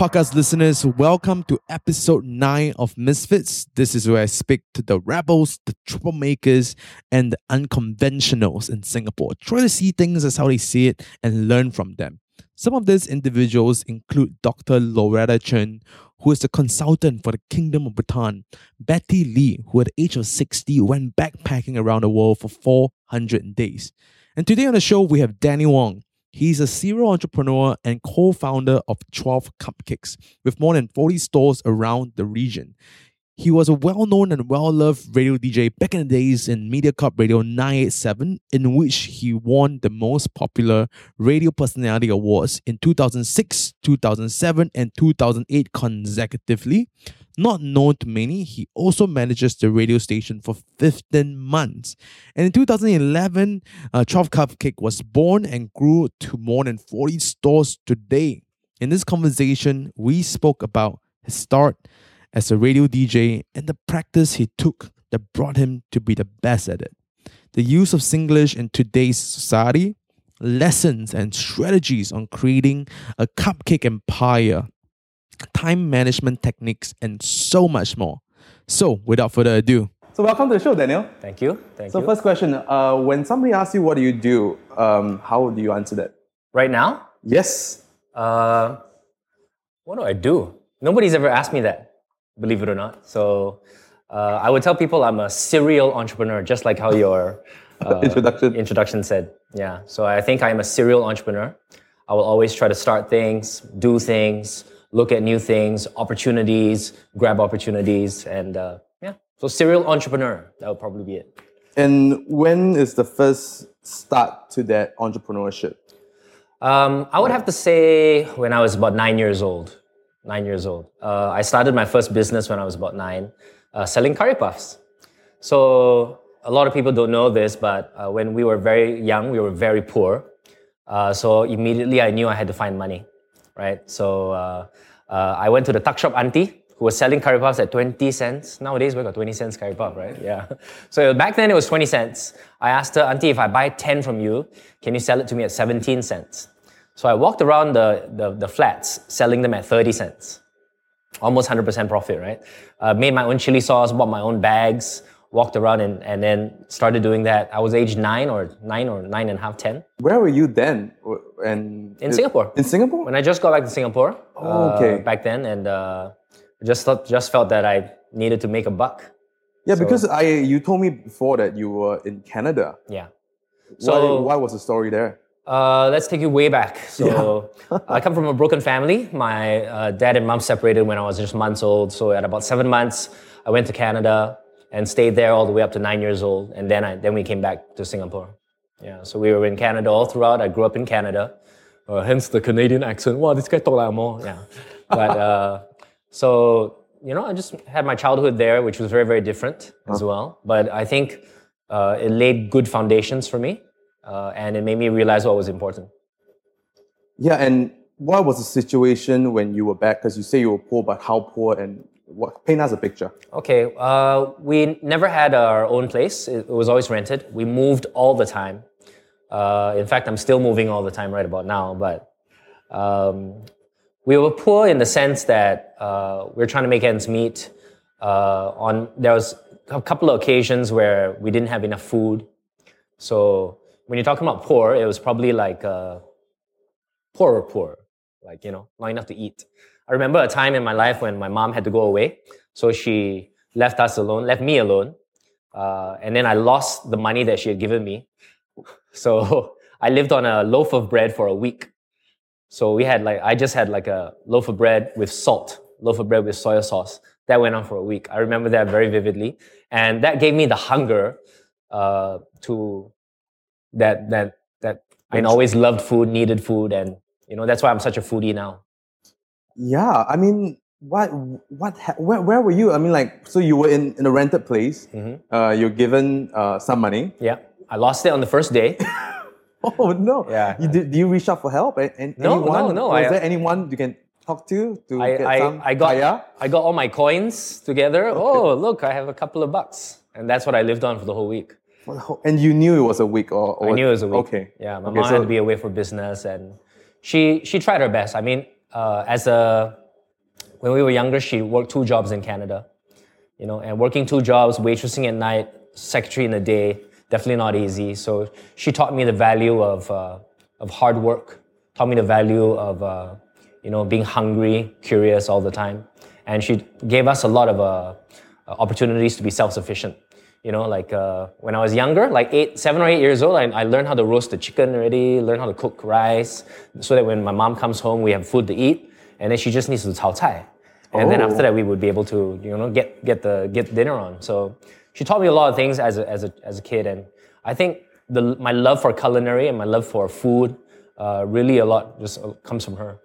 podcast listeners. Welcome to episode 9 of Misfits. This is where I speak to the rebels, the troublemakers, and the unconventionals in Singapore. Try to see things as how they see it and learn from them. Some of these individuals include Dr. Loretta Chen, who is a consultant for the Kingdom of Bhutan, Betty Lee, who at the age of 60 went backpacking around the world for 400 days. And today on the show, we have Danny Wong. He's a serial entrepreneur and co founder of 12 Cupcakes, with more than 40 stores around the region. He was a well known and well loved radio DJ back in the days in MediaCorp Radio 987, in which he won the most popular radio personality awards in 2006, 2007, and 2008 consecutively. Not known to many, he also manages the radio station for 15 months. And in 2011, uh, 12 Cupcake was born and grew to more than 40 stores today. In this conversation, we spoke about his start as a radio DJ and the practice he took that brought him to be the best at it. The use of Singlish in today's society, lessons and strategies on creating a cupcake empire, time management techniques, and so much more. So, without further ado, So welcome to the show, Daniel. Thank you. Thank So you. first question: uh, When somebody asks you what do you do, um, how do you answer that? right now, Yes. uh, what do I do? Nobody's ever asked me that, believe it or not. So uh, I would tell people I'm a serial entrepreneur, just like how your uh, Introduction. introduction said. Yeah. So I think I am a serial entrepreneur. I will always try to start things, do things, look at new things, opportunities, grab opportunities, and uh, yeah. So serial entrepreneur. That would probably be it. And when is the first start to that entrepreneurship? Um, I would have to say when I was about nine years old. Nine years old. Uh, I started my first business when I was about nine, uh, selling curry puffs. So a lot of people don't know this, but uh, when we were very young, we were very poor. Uh, so immediately I knew I had to find money, right? So uh, uh, I went to the tuck shop auntie who was selling curry puffs at 20 cents. Nowadays we got 20 cents curry puff, right? Yeah. So back then it was 20 cents. I asked her, auntie, if I buy 10 from you, can you sell it to me at 17 cents? So I walked around the, the, the flats selling them at 30 cents. Almost 100% profit, right? Uh, made my own chili sauce, bought my own bags, walked around and, and then started doing that. I was age nine or nine or nine and a half, 10 Where were you then? And in Singapore. In Singapore? When I just got back to Singapore Oh, uh, okay. back then and uh, just, thought, just felt that I needed to make a buck. yeah, because I you told me before that you were in Canada. Yeah. So So- why, was the story there? Uh, let's take you way back. So, I come from a broken family. My uh, dad and mom separated when I was just months old. So, at about seven months, I went to Canada and stayed there all the way up to nine years old. And then, I, then we came back to Singapore. Yeah, so we were in Canada all throughout. I grew up in Canada, uh, hence the Canadian accent. Wow, this guy talk like more. Yeah, but uh, so you know, I just had my childhood there, which was very, very different as well. But I think uh, it laid good foundations for me, uh, and it made me realize what was important. Yeah, and what was the situation when you were back? Because you say you were poor, but how poor and what? Paint us a picture. Okay, uh, we never had our own place. It, was always rented. We moved all the time. Uh, in fact, I'm still moving all the time right about now. But um, we were poor in the sense that uh, we were trying to make ends meet. Uh, on there was a couple of occasions where we didn't have enough food. So when you're talking about poor, it was probably like uh, poor or poor, like you know, not enough to eat. I remember a time in my life when my mom had to go away, so she left us alone, left me alone, uh, and then I lost the money that she had given me. So I lived on a loaf of bread for a week. So we had like I just had like a loaf of bread with salt, loaf of bread with soy sauce. That went on for a week. I remember that very vividly, and that gave me the hunger uh, to that that that I always loved food, needed food, and you know that's why I'm such a foodie now. Yeah, I mean, what, what, where, where were you? I mean, like, so you were in, in a rented place. Mm-hmm. Uh, you're given uh, some money. Yeah, I lost it on the first day. Oh no! Yeah. You did, you reach out for help? And, and No, anyone, no, no, Was I- there anyone you can talk to to I, get I, some I got kaya? I got all my coins together. Oh, look, I have a couple of bucks, and that's what I lived on for the whole week. And you knew it was a week, or, or I knew it was a week. Okay. Yeah, my Okay, mom so- had to be away for business, and she she tried her best. I mean, uh, as a when we were younger, she worked two jobs in Canada. You know, and working two jobs, waitressing at night, secretary in the day, definitely not easy. So she taught me the value of, uh, of hard work, taught me the value of, uh, you know, being hungry, curious all the time. And she gave us a lot of uh, opportunities to be self-sufficient. You know, like uh, when I was younger, like eight, seven or eight years old, I, I learned how to roast the chicken already, learned how to cook rice, so that when my mom comes home, we have food to eat. And then she just needs to cao cai. And then Oh. after that, we would be able to, you know, get, get, the, get dinner on. So she taught me a lot of things as a, as a, as a kid. And I think the, my love for culinary and my love for food, uh, really a lot just uh, comes from her.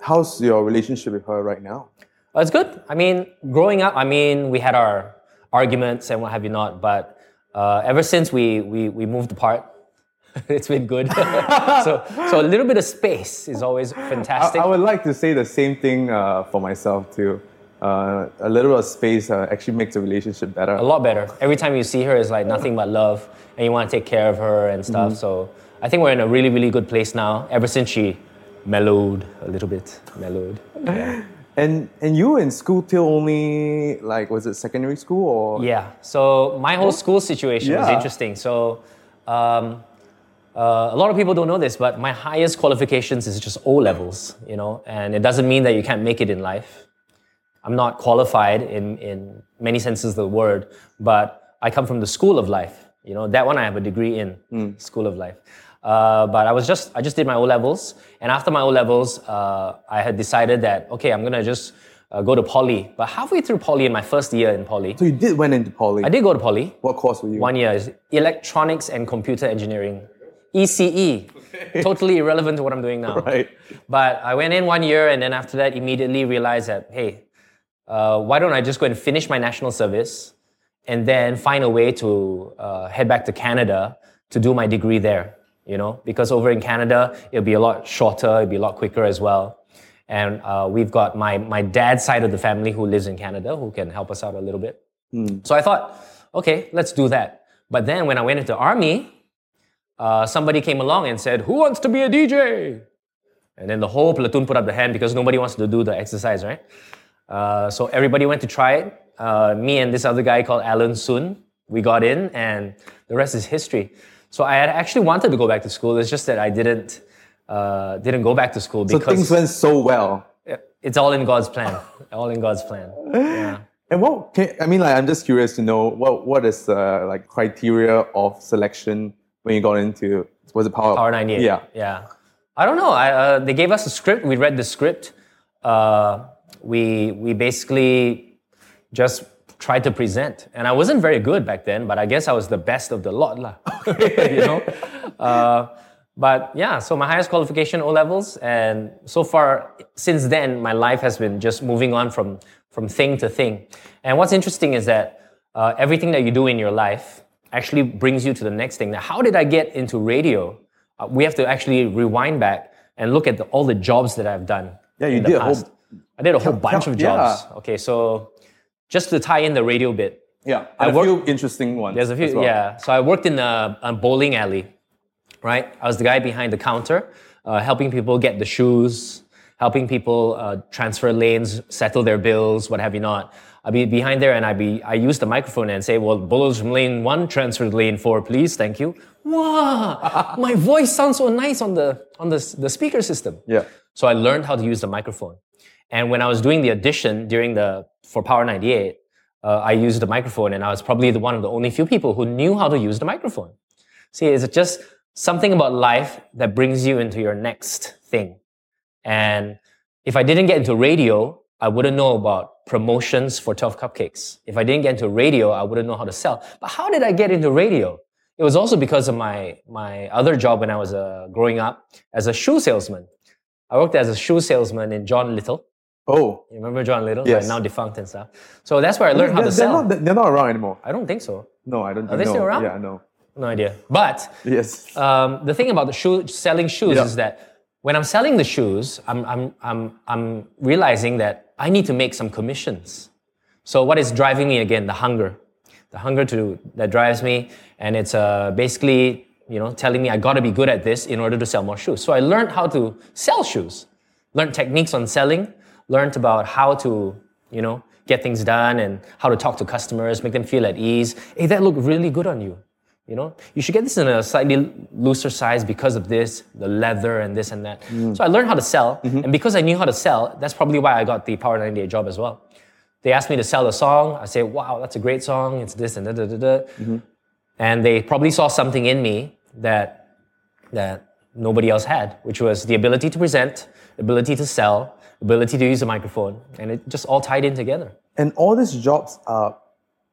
How's your relationship with her right now? Uh, It's good. I mean, growing up, I mean, we had our arguments and what have you not, but uh, ever since we, we, we moved apart, it's been good. so, so a little bit of space is always I, fantastic. I would like to say the same thing uh, for myself too. Uh, a little bit of space uh, actually makes a relationship better. a lot better. Every time you see her, it's like nothing but love, and you want to take care of her and stuff. Mm-hmm. So I think we're in a really, really good place now. Ever since she mellowed a little bit, mellowed. Yeah. And and you were in school till only like was it secondary school or Yeah. So my whole school situation was interesting. So um, uh, a lot of people don't know this, but my highest qualifications is just O levels. You know, and it doesn't mean that you can't make it in life. I'm not qualified in in many senses of the word, but I come from the school of life. You know, that one I have a degree in, school of life. Uh, but I was just I just did my O levels, and after my O levels, uh, I had decided that okay, I'm gonna just uh, go to poly. But halfway through poly, in my first year in poly, So you did went into poly. I did go to poly. What course were you? One year is electronics and computer engineering, ECE. Totally irrelevant to what I'm doing now. Right. But I went in one year, and then after that, immediately realized that hey, uh, why don't I just go and finish my national service, and then find a way to uh, head back to Canada to do my degree there. You know, because over in Canada, it'll be a lot shorter, it'll be a lot quicker as well. And uh, we've got my my dad's side of the family who lives in Canada who can help us out a little bit. So I thought, okay, let's do that. But then when I went into army, uh, somebody came along and said, "Who wants to be a DJ?" And then the whole platoon put up the hand because nobody wants to do the exercise, right? Uh, so everybody went to try it. Uh, me and this other guy called Alan Sun, we got in, and the rest is history. So I had actually wanted to go back to school. It's just that I didn't uh, didn't go back to school so because things went so well. it's all in God's plan. all in God's plan. Yeah. And what can, I mean, like, I'm just curious to know what what is uh, like criteria of selection when you got into was it Power Power 98. Yeah. Yeah. I don't know. I, uh, they gave us a script. We read the script. Uh, we, we basically just tried to present. And I wasn't very good back then, but I guess I was the best of the lot. lah. you know? Uh, but yeah, so my highest qualification, O levels. And so far, since then, my life has been just moving on from, from thing to thing. And what's interesting is that uh, everything that you do in your life actually brings you to the next thing. Now, how did I get into radio? Uh, we have to actually rewind back and look at the, all the jobs that I've done. Yeah, you in the did a whole- past. I did a whole bunch of jobs. Okay, so just to tie in the radio bit, Yeah. I And a few interesting ones. there's a few, well. yeah. So I worked in a, a bowling alley, right? I was the guy behind the counter, uh, helping people get the shoes, helping people uh, transfer lanes, settle their bills, what have you not. I'd be behind there and I'd be, I use the microphone and say, well, bowlers from lane one, transfer to lane four, please, thank you. Wow, my voice sounds so nice on the, on the, the speaker system. Yeah. So I learned how to use the microphone. And when I was doing the audition during the for Power 98, uh, I used the microphone, and I was probably the one of the only few people who knew how to use the microphone. See, it's just something about life that brings you into your next thing. And if I didn't get into radio, I wouldn't know about promotions for 12 cupcakes. If I didn't get into radio, I wouldn't know how to sell. But how did I get into radio? It was also because of my, my other job when I was uh, growing up as a shoe salesman. I worked as a shoe salesman in John Little. Oh. You remember John Little? Yes. Like, now defunct and stuff. So that's where I learned how they're, to they're sell. not, they're not around anymore. I don't think so. No, I don't. Are they know. still around? Yeah, no. No idea. But Yes. um, the thing about the shoe selling shoes Yeah. is that when I'm selling the shoes, I'm, I'm, I'm, I'm realizing that I need to make some commissions. So what is driving me again? The hunger, the hunger to that drives me, and it's uh, basically you know telling me I got to be good at this in order to sell more shoes. So I learned how to sell shoes, learned techniques on selling, learned about how to, you know, get things done and how to talk to customers, make them feel at ease. Hey, that looked really good on you. You know, you should get this in a slightly looser size because of this, the leather and this and that. Mm. So I learned how to sell, mm-hmm. and because I knew how to sell, that's probably why I got the Power 98 job as well. They asked me to sell a song. I say, "Wow, that's a great song. It's this and da da da da." Mm-hmm. And they probably saw something in me that that nobody else had, which was the ability to present, ability to sell, ability to use a microphone, and it just all tied in together. And all these jobs uh,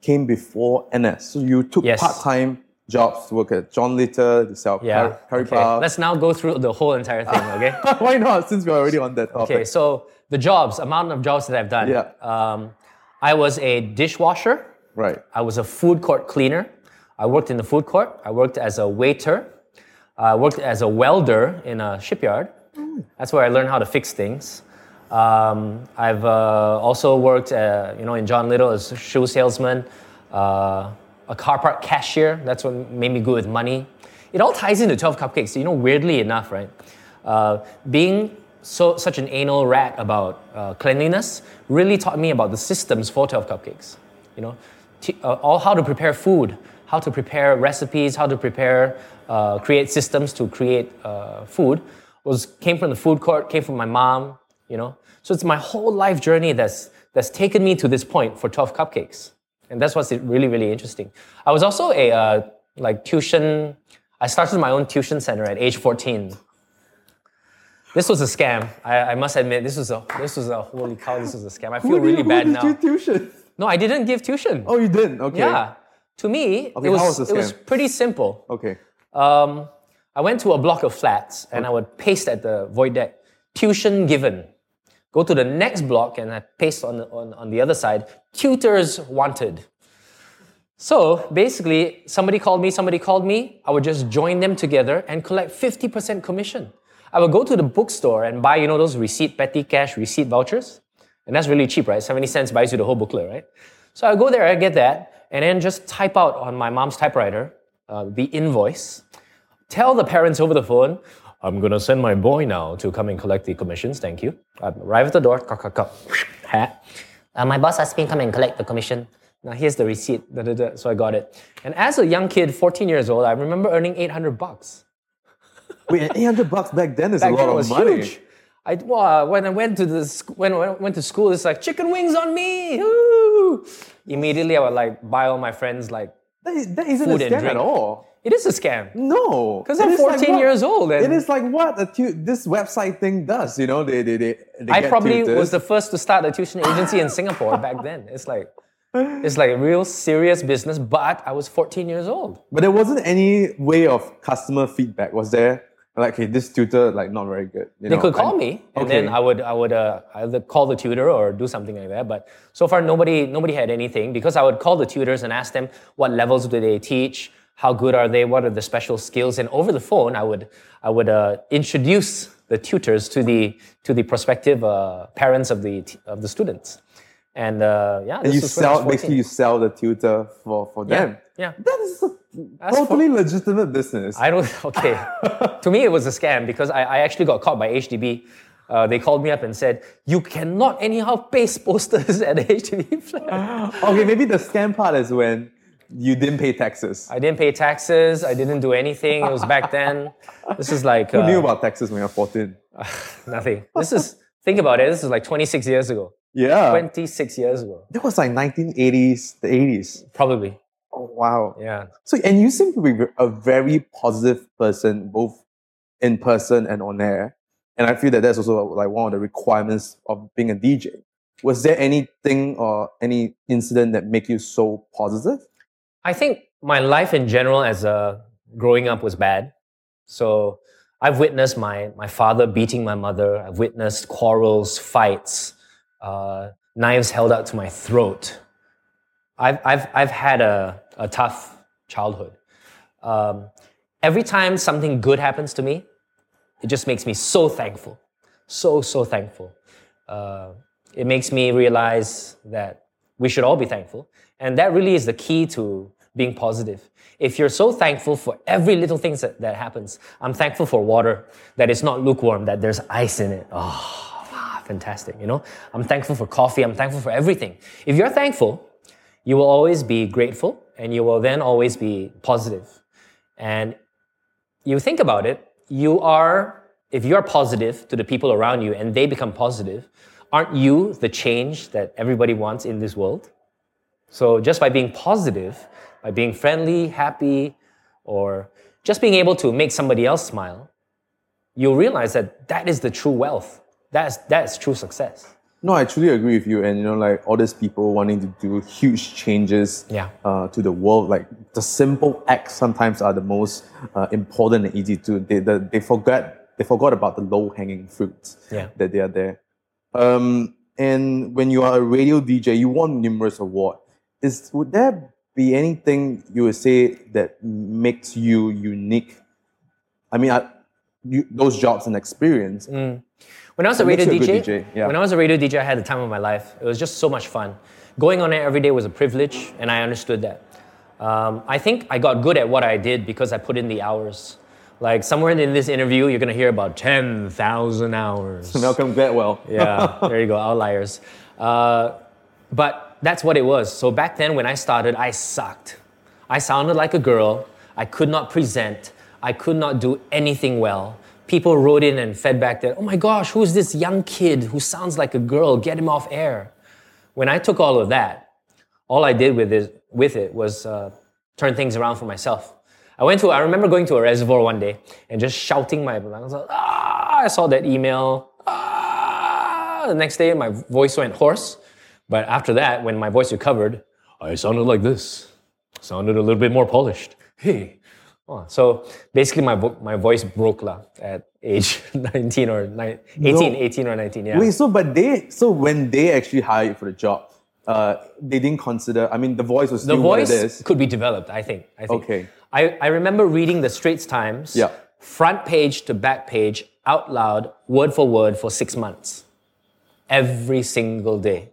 came before NS. So you took Yes. part-time jobs to work at John Little, to sell Yeah. curry, okay. Let's now go through the whole entire thing. Okay. Why not? Since we're already on that topic. Okay, so the jobs, amount of jobs that I've done. Yeah. Um, I was a dishwasher. Right. I was a food court cleaner. I worked in the food court. I worked as a waiter. I worked as a welder in a shipyard. That's where I learned how to fix things. Um, I've uh, also worked, uh, you know, in John Little as a shoe salesman, uh, a car park cashier. That's what made me good with money. It all ties into 12 Cupcakes. You know, weirdly enough, right? Uh, being so such an anal rat about uh, cleanliness really taught me about the systems for 12 Cupcakes. You know, t- uh, all how to prepare food, how to prepare recipes, how to prepare, create systems to create food was came from the food court, came from my mom. You know, so it's my whole life journey that's that's taken me to this point for 12 Cupcakes, and that's what's really really interesting. I was also a uh, like tuition. I started my own tuition center at age 14. This was a scam. I, I must admit, this was a this was a holy cow. This was a scam. I feel did- really who bad did now. you tuition? No, I didn't give tuition. Oh, you didn't? Okay. Yeah. To me, Okay, it, was, was it was pretty simple. Okay. Um, I went to a block of flats and I would paste at the void deck, tuition given. Go to the next block and I paste on on, on the other side, tutors wanted. So basically, somebody called me, somebody called me, I would just join them together and collect 50% commission. I would go to the bookstore and buy, you know, those receipt, petty cash, receipt vouchers. And that's really cheap, right? 70 cents buys you the whole booklet, right? So I go there, I get that, and then just type out on my mom's typewriter uh, the invoice. Tell the parents over the phone, I'm gonna send my boy now to come and collect the commissions, thank you. I arrive at the door, cock, cock, cock, hat. Uh, my boss asked me to come and collect the commission. Now here's the receipt, da, da, da. so I got it. And as a young kid, 14 years old, I remember earning 800 bucks. Wait, 800 bucks back then is Back a lot of was money. huge. I, well, when I went to the sc- when I went to school, it's like chicken wings on me. Woo! Immediately, I would like buy all my friends like That, is, that isn't Food a and drink. at all. It is a scam. No. Because I'm is like 14 years old and- it is like what a tu- this website thing does. You know, they they they. they I probably tutors. was the first to start a tuition agency in Singapore back then. It's like it's like a real serious business, but I was 14 years old. But there wasn't any way of customer feedback, was there? Like, hey, this tutor like not very good. You They know, could call and- me, and then I would I would uh, either call the tutor or do something like that. But so far, nobody nobody had anything because I would call the tutors and ask them what levels do they teach, how good are they, what are the special skills, and over the phone, I would I would uh, introduce the tutors to the to the prospective uh, parents of the of the students, and uh, yeah, And you was when I was sell 14. basically you sell the tutor for for yeah, them. yeah. That is totally legitimate business. I don't. Okay. to me, it was a scam because I, I actually got caught by HDB. Uh, they called me up and said, "You cannot anyhow paste posters at the HDB flat." okay, maybe the scam part is when you didn't pay taxes. I didn't pay taxes. I didn't do anything. It was back then. This is like Who knew uh, about taxes when you're 14? nothing. This is think about it. This is like 26 years ago. Yeah. 26 years ago, that was like 1980s, the 80s. probably. Oh, wow. Yeah. So, and you seem to be a very positive person, both in person and on air. And I feel that that's also like one of the requirements of being a DJ. Was there anything or any incident that make you so positive? I think my life in general as a growing up was bad. So I've witnessed my, my father beating my mother. I've witnessed quarrels, fights, uh, knives held out to my throat. I've, I've, I've had a, a tough childhood. Um, every time something good happens to me, it just makes me so thankful. So, so thankful. Uh, it makes me realize that we should all be thankful. And that really is the key to being positive. If you're so thankful for every little thing that, that happens, I'm thankful for water, that it's not lukewarm, that there's ice in it. Oh, fantastic. You know, I'm thankful for coffee. I'm thankful for everything. If you're thankful, you will always be grateful and you will then always be positive. And you think about it, you are, if you're positive to the people around you and they become positive, aren't you the change that everybody wants in this world? So just by being positive, by being friendly, happy, or just being able to make somebody else smile, you'll realize that that is the true wealth. That's, that's true success. No, I truly agree with you. And you know, like all these people wanting to do huge changes Yeah. uh, to the world, like the simple acts sometimes are the most uh, important and easy to. They the, they forget they forgot about the low hanging fruits Yeah. that they are there. Um, and when you are a radio DJ, you won numerous awards. Is would there be anything you would say that makes you unique? I mean, I, you, those jobs and experience. When I was a radio you a DJ, DJ? Yeah. when I was a radio DJ, I had the time of my life. It was just so much fun. Going on air every day was a privilege, and I understood that. Um, I think I got good at what I did because I put in the hours. Like somewhere in this interview, you're gonna hear about ten thousand hours. Malcolm Gladwell. yeah, there you go, outliers. Uh, but that's what it was. So back then, when I started, I sucked. I sounded like a girl. I could not present. I could not do anything well. People wrote in and fed back that, oh my gosh, who's this young kid who sounds like a girl? Get him off air. When I took all of that, all I did with it, with it was uh, turn things around for myself. I went to, I remember going to a reservoir one day and just shouting my, I was like, ah, I saw that email. Ah, the next day my voice went hoarse. But after that, when my voice recovered, I sounded like this. Sounded a little bit more polished. Hey. Oh, so basically my, vo- my voice broke lah at age 19 or ni- 18, 18 or 19, yeah. Wait, so but they so when they actually hired you for the job, uh, they didn't consider. I mean, the voice was the still what it voice could be developed, I think. I think. Okay. I, I remember reading the Straits Times, Yeah. front page to back page, out loud, word for word, for six months. Every single day.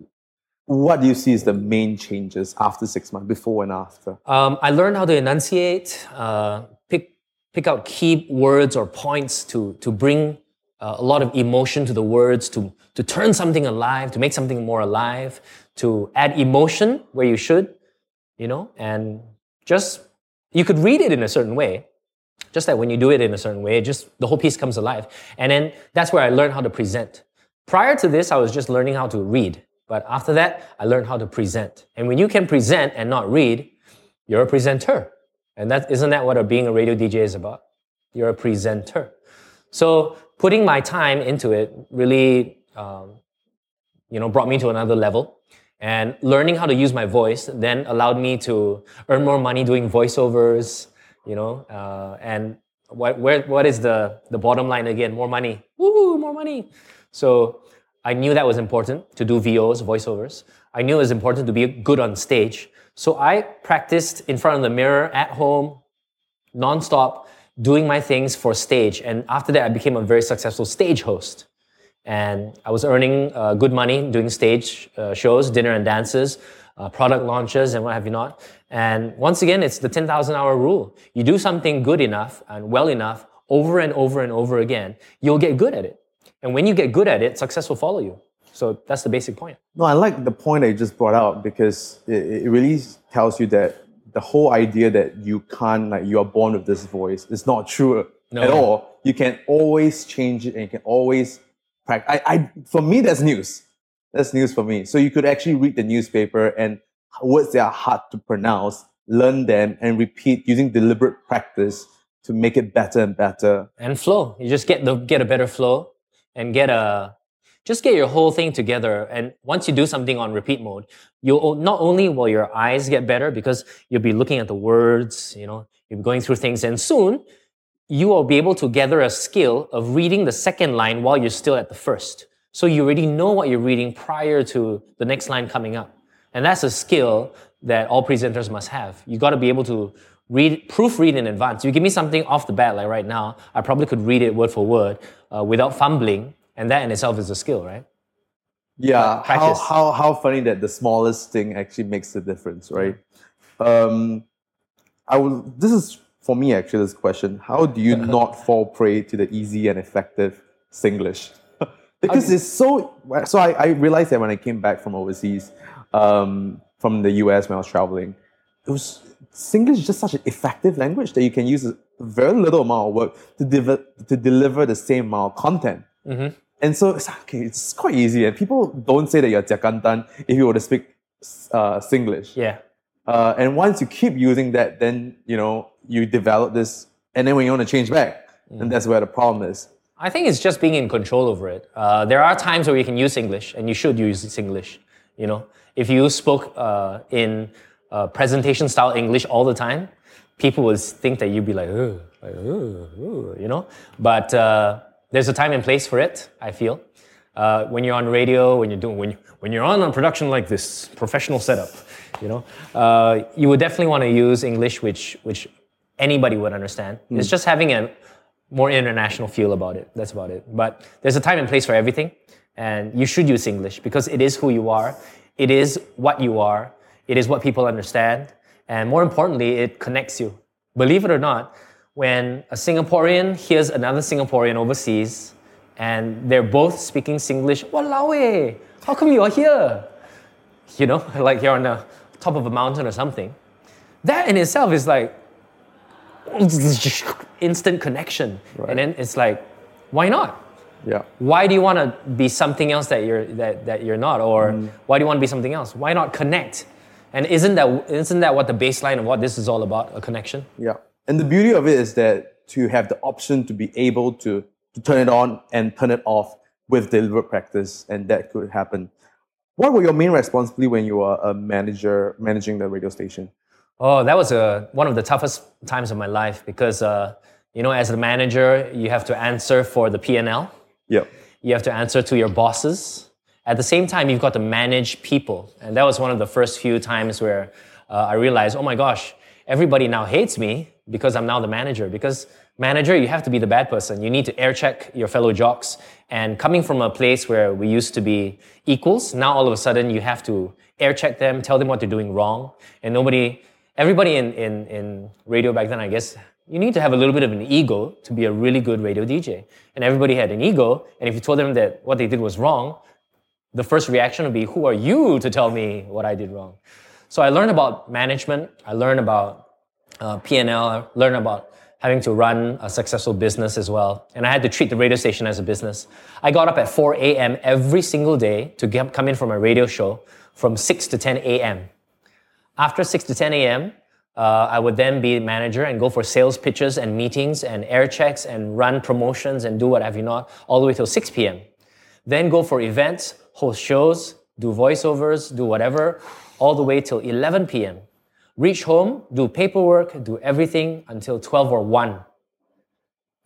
What do you see as the main changes after six months, before and after? Um, I learned how to enunciate, uh, pick, pick out key words or points to, to bring uh, a lot of emotion to the words, to, to turn something alive, to make something more alive, to add emotion where you should, you know, and just, you could read it in a certain way. Just that when you do it in a certain way, just the whole piece comes alive. And then that's where I learned how to present. Prior to this, I was just learning how to read. But after that, I learned how to present. And when you can present and not read, you're a presenter. And that isn't that what a, being a radio DJ is about? You're a presenter. So putting my time into it really, um, you know, brought me to another level. And learning how to use my voice then allowed me to earn more money doing voiceovers, you know. Uh, and what, where, what is the, the bottom line again? More money. Woo, more money. So I knew that was important to do VOs, voiceovers. I knew it was important to be good on stage. So I practiced in front of the mirror at home, nonstop, doing my things for stage. And after that, I became a very successful stage host. And I was earning uh, good money doing stage uh, shows, dinner and dances, uh, product launches, and what have you not. And once again, it's the 10,000 hour rule. You do something good enough and well enough over and over and over again, you'll get good at it. And when you get good at it, success will follow you. So that's the basic point. No, I like the point that you just brought out because it, it really tells you that the whole idea that you can't, like, you are born with this voice is not true No. at all. You can always change it and you can always practice. I, I, for me, that's news. That's news for me. So you could actually read the newspaper and words that are hard to pronounce, learn them and repeat using deliberate practice to make it better and better. and flow. You just get the get a better flow and get a just get your whole thing together. And once you do something on repeat mode, you'll not only will your eyes get better because you'll be looking at the words, you know, you'll be going through things, and soon you will be able to gather a skill of reading the second line while you're still at the first. So you already know what you're reading prior to the next line coming up. And that's a skill that all presenters must have. You got to be able to read, proofread in advance. You give me something off the bat, like right now, I probably could read it word for word uh, without fumbling, and that in itself is a skill, right? Yeah, how, how how funny that the smallest thing actually makes the difference, right? Um, I will. This is for me actually. This question: How do you not fall prey to the easy and effective Singlish? because it's so. So I, I realized that when I came back from overseas, um, from the US when I was traveling, it was Singlish is just such an effective language that you can use a very little amount of work to, deliver to deliver the same amount of content. And so it's okay, it's quite easy, and people don't say that you're jiakantan if you were to speak uh, Singlish. Yeah. Uh, and once you keep using that, then you know you develop this, and then when you want to change back, and that's where the problem is. I think it's just being in control over it. Uh, there are times where you can use English, and you should use English. You know, if you spoke uh, in uh, presentation style English all the time, people would think that you'd be like, like you know. But uh, there's a time and place for it. I feel uh, when you're on radio, when you're doing when you, when you're on a production like this, professional setup, you know, uh, you would definitely want to use English, which which anybody would understand. It's just having a more international feel about it. That's about it. But there's a time and place for everything, and you should use English because it is who you are. It is what you are. It is what people understand, and more importantly, it connects you. Believe it or not, when a Singaporean hears another Singaporean overseas, and they're both speaking Singlish, walao eh, how come you are here? You know, like you're on the top of a mountain or something. That in itself is like instant connection. And then it's like, why not? Yeah. Why do you want to be something else that you're that, that you're not? Or why do you want to be something else? Why not connect? And isn't that isn't that what the baseline of what this is all about? A connection? Yeah. And the beauty of it is that to have the option to be able to, to turn it on and turn it off with deliberate practice, and that could happen. What were your main responsibility when you were a manager managing the radio station? Oh, that was a, one of the toughest times of my life because, uh, you know, as a manager, you have to answer for the P&L. Yep. You have to answer to your bosses. At the same time, you've got to manage people. And that was one of the first few times where uh, I realized, oh my gosh, everybody now hates me because I'm now the manager. Because manager, you have to be the bad person. You need to air check your fellow jocks. And coming from a place where we used to be equals, now all of a sudden you have to air check them, tell them what they're doing wrong. And nobody, everybody in, in, in radio back then, I guess, you need to have a little bit of an ego to be a really good radio DJ. And everybody had an ego. And if you told them that what they did was wrong, the first reaction would be, Who are you to tell me what I did wrong? So I learned about management. I learned about uh, P&L. I learned about having to run a successful business as well. And I had to treat the radio station as a business. I got up at 4 a.m. every single day to get, come in for my radio show from 6 to 10 a.m. After 6 to 10 a.m., uh, I would then be manager and go for sales pitches and meetings and air checks and run promotions and do what have you not, all the way till 6 p.m. Then go for events, host shows, do voiceovers, do whatever, all the way till 11 p.m. Reach home, do paperwork, do everything until 12 or 1.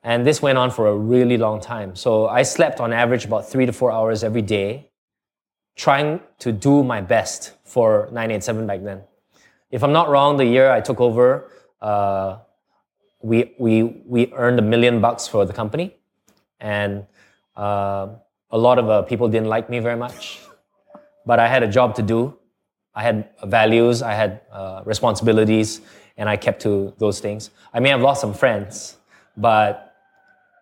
And this went on for a really long time. So I slept on average about three to four hours every day, trying to do my best for 987 back then. If I'm not wrong, the year I took over, uh, we, we, we earned a million bucks for the company. And uh, a lot of uh, people didn't like me very much. But I had a job to do. I had values, I had uh, responsibilities, and I kept to those things. I may have lost some friends, but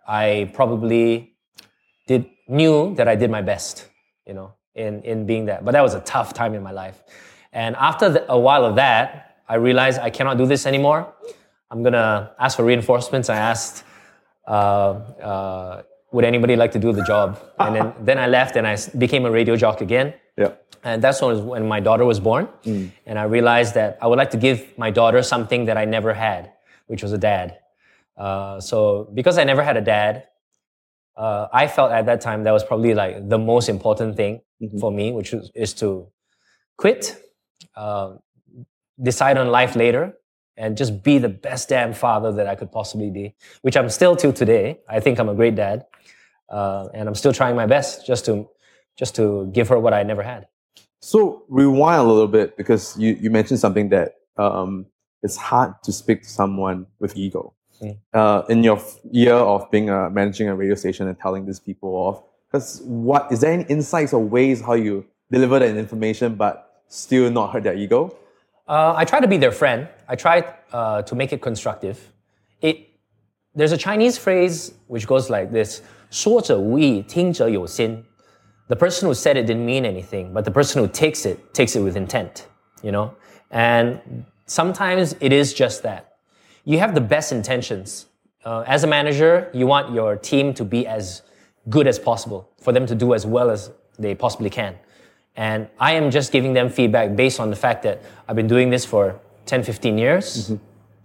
I probably did knew that I did my best, you know, in, in being that. But that was a tough time in my life. And after the, a while of that, I realized I cannot do this anymore. I'm gonna ask for reinforcements. I asked, uh, uh, would anybody like to do the job? And then, then I left and I became a radio jock again. Yeah. And that's when, when my daughter was born. And I realized that I would like to give my daughter something that I never had, which was a dad. Uh, so because I never had a dad, uh, I felt at that time that was probably like the most important thing for me, which is, is to quit, uh, decide on life later, and just be the best damn father that I could possibly be, which I'm still to today. I think I'm a great dad, uh, and I'm still trying my best just to just to give her what I never had. So rewind a little bit because you, you mentioned something that um, it's hard to speak to someone with ego. Mm. Uh, in your f- year of being a, managing a radio station and telling these people off, because what is there any insights or ways how you deliver that information but still not hurt their ego? Uh, I try to be their friend. I try uh, to make it constructive. It there's a Chinese phrase which goes like this: 说者无意，听者有心。The person who said it didn't mean anything, but the person who takes it takes it with intent, you know? And sometimes it is just that. You have the best intentions. Uh, as a manager, you want your team to be as good as possible, for them to do as well as they possibly can. And I am just giving them feedback based on the fact that I've been doing this for 10, 15 years,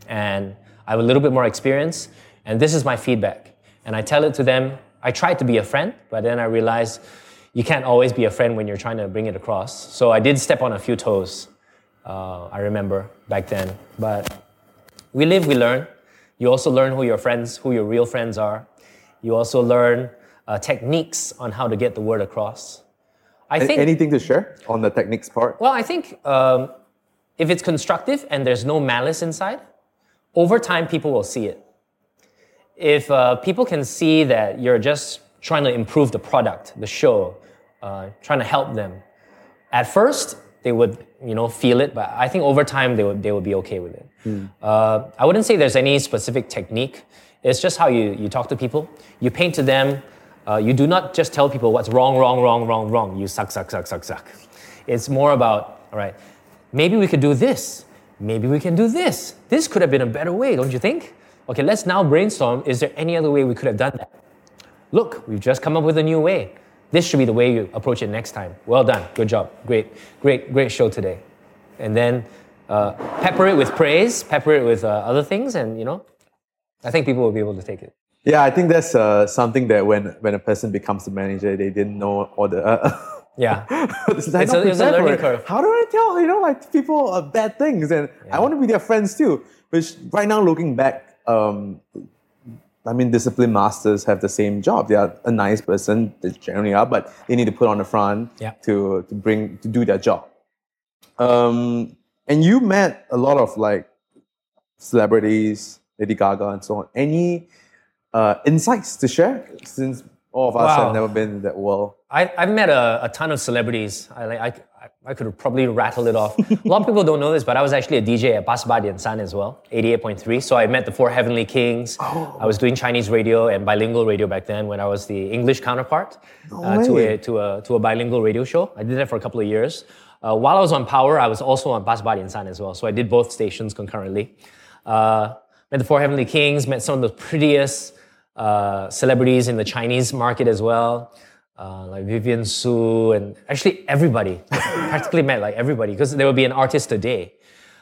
and I have a little bit more experience, and this is my feedback. And I tell it to them. I tried to be a friend, but then I realized you can't always be a friend when you're trying to bring it across. So I did step on a few toes. Uh, I remember back then, but we live, we learn. You also learn who your friends, who your real friends are. You also learn uh, techniques on how to get the word across. I think. Anything to share on the techniques part? Well, I think um, if it's constructive and there's no malice inside, over time people will see it. If uh, people can see that you're just trying to improve the product, the show, uh, trying to help them, at first they would, you know, feel it, but I think over time they would they would be okay with it. Uh, I wouldn't say there's any specific technique. It's just how you, you talk to people. You paint to them. Uh, you do not just tell people what's wrong, wrong, wrong, wrong, wrong. You suck, suck, suck, suck, suck. It's more about, all right, maybe we could do this. Maybe we can do this. This could have been a better way, don't you think? Okay, let's now brainstorm. Is there any other way we could have done that? Look, we've just come up with a new way. This should be the way you approach it next time. Well done. Good job. Great, great, great show today. And then uh, pepper it with praise, pepper it with uh, other things, and you know, I think people will be able to take it. Yeah, I think that's uh, something that when when a person becomes a manager, they didn't know all the. Yeah. it's like It's a- it's a learning it. curve. How do I tell you know like people uh, bad things and I want to be their friends too. Which right now looking back, um, I mean, discipline masters have the same job. They are a nice person, they generally are, but they need to put on the front Yeah. to to bring to do their job. Um, and you met a lot of like celebrities, Lady Gaga, and so on. Any uh, insights to share since all of us Wow. have never been in that world? I, I've met a, a ton of celebrities. I, like, I, I could probably rattle it off. a lot of people don't know this, but I was actually a DJ at Pasbadi and San as well, 88.3. So I met the four heavenly kings. I was doing Chinese radio and bilingual radio back then when I was the English counterpart uh, to, a, to, a, to a bilingual radio show. I did that for a couple of years. Uh, while I was on Power, I was also on Pasbadi and San as well. So I did both stations concurrently. Uh, met the four heavenly kings, met some of the prettiest uh, celebrities in the Chinese market as well, uh, like Vivian Su, and actually everybody. practically met like everybody because there will be an artist a day.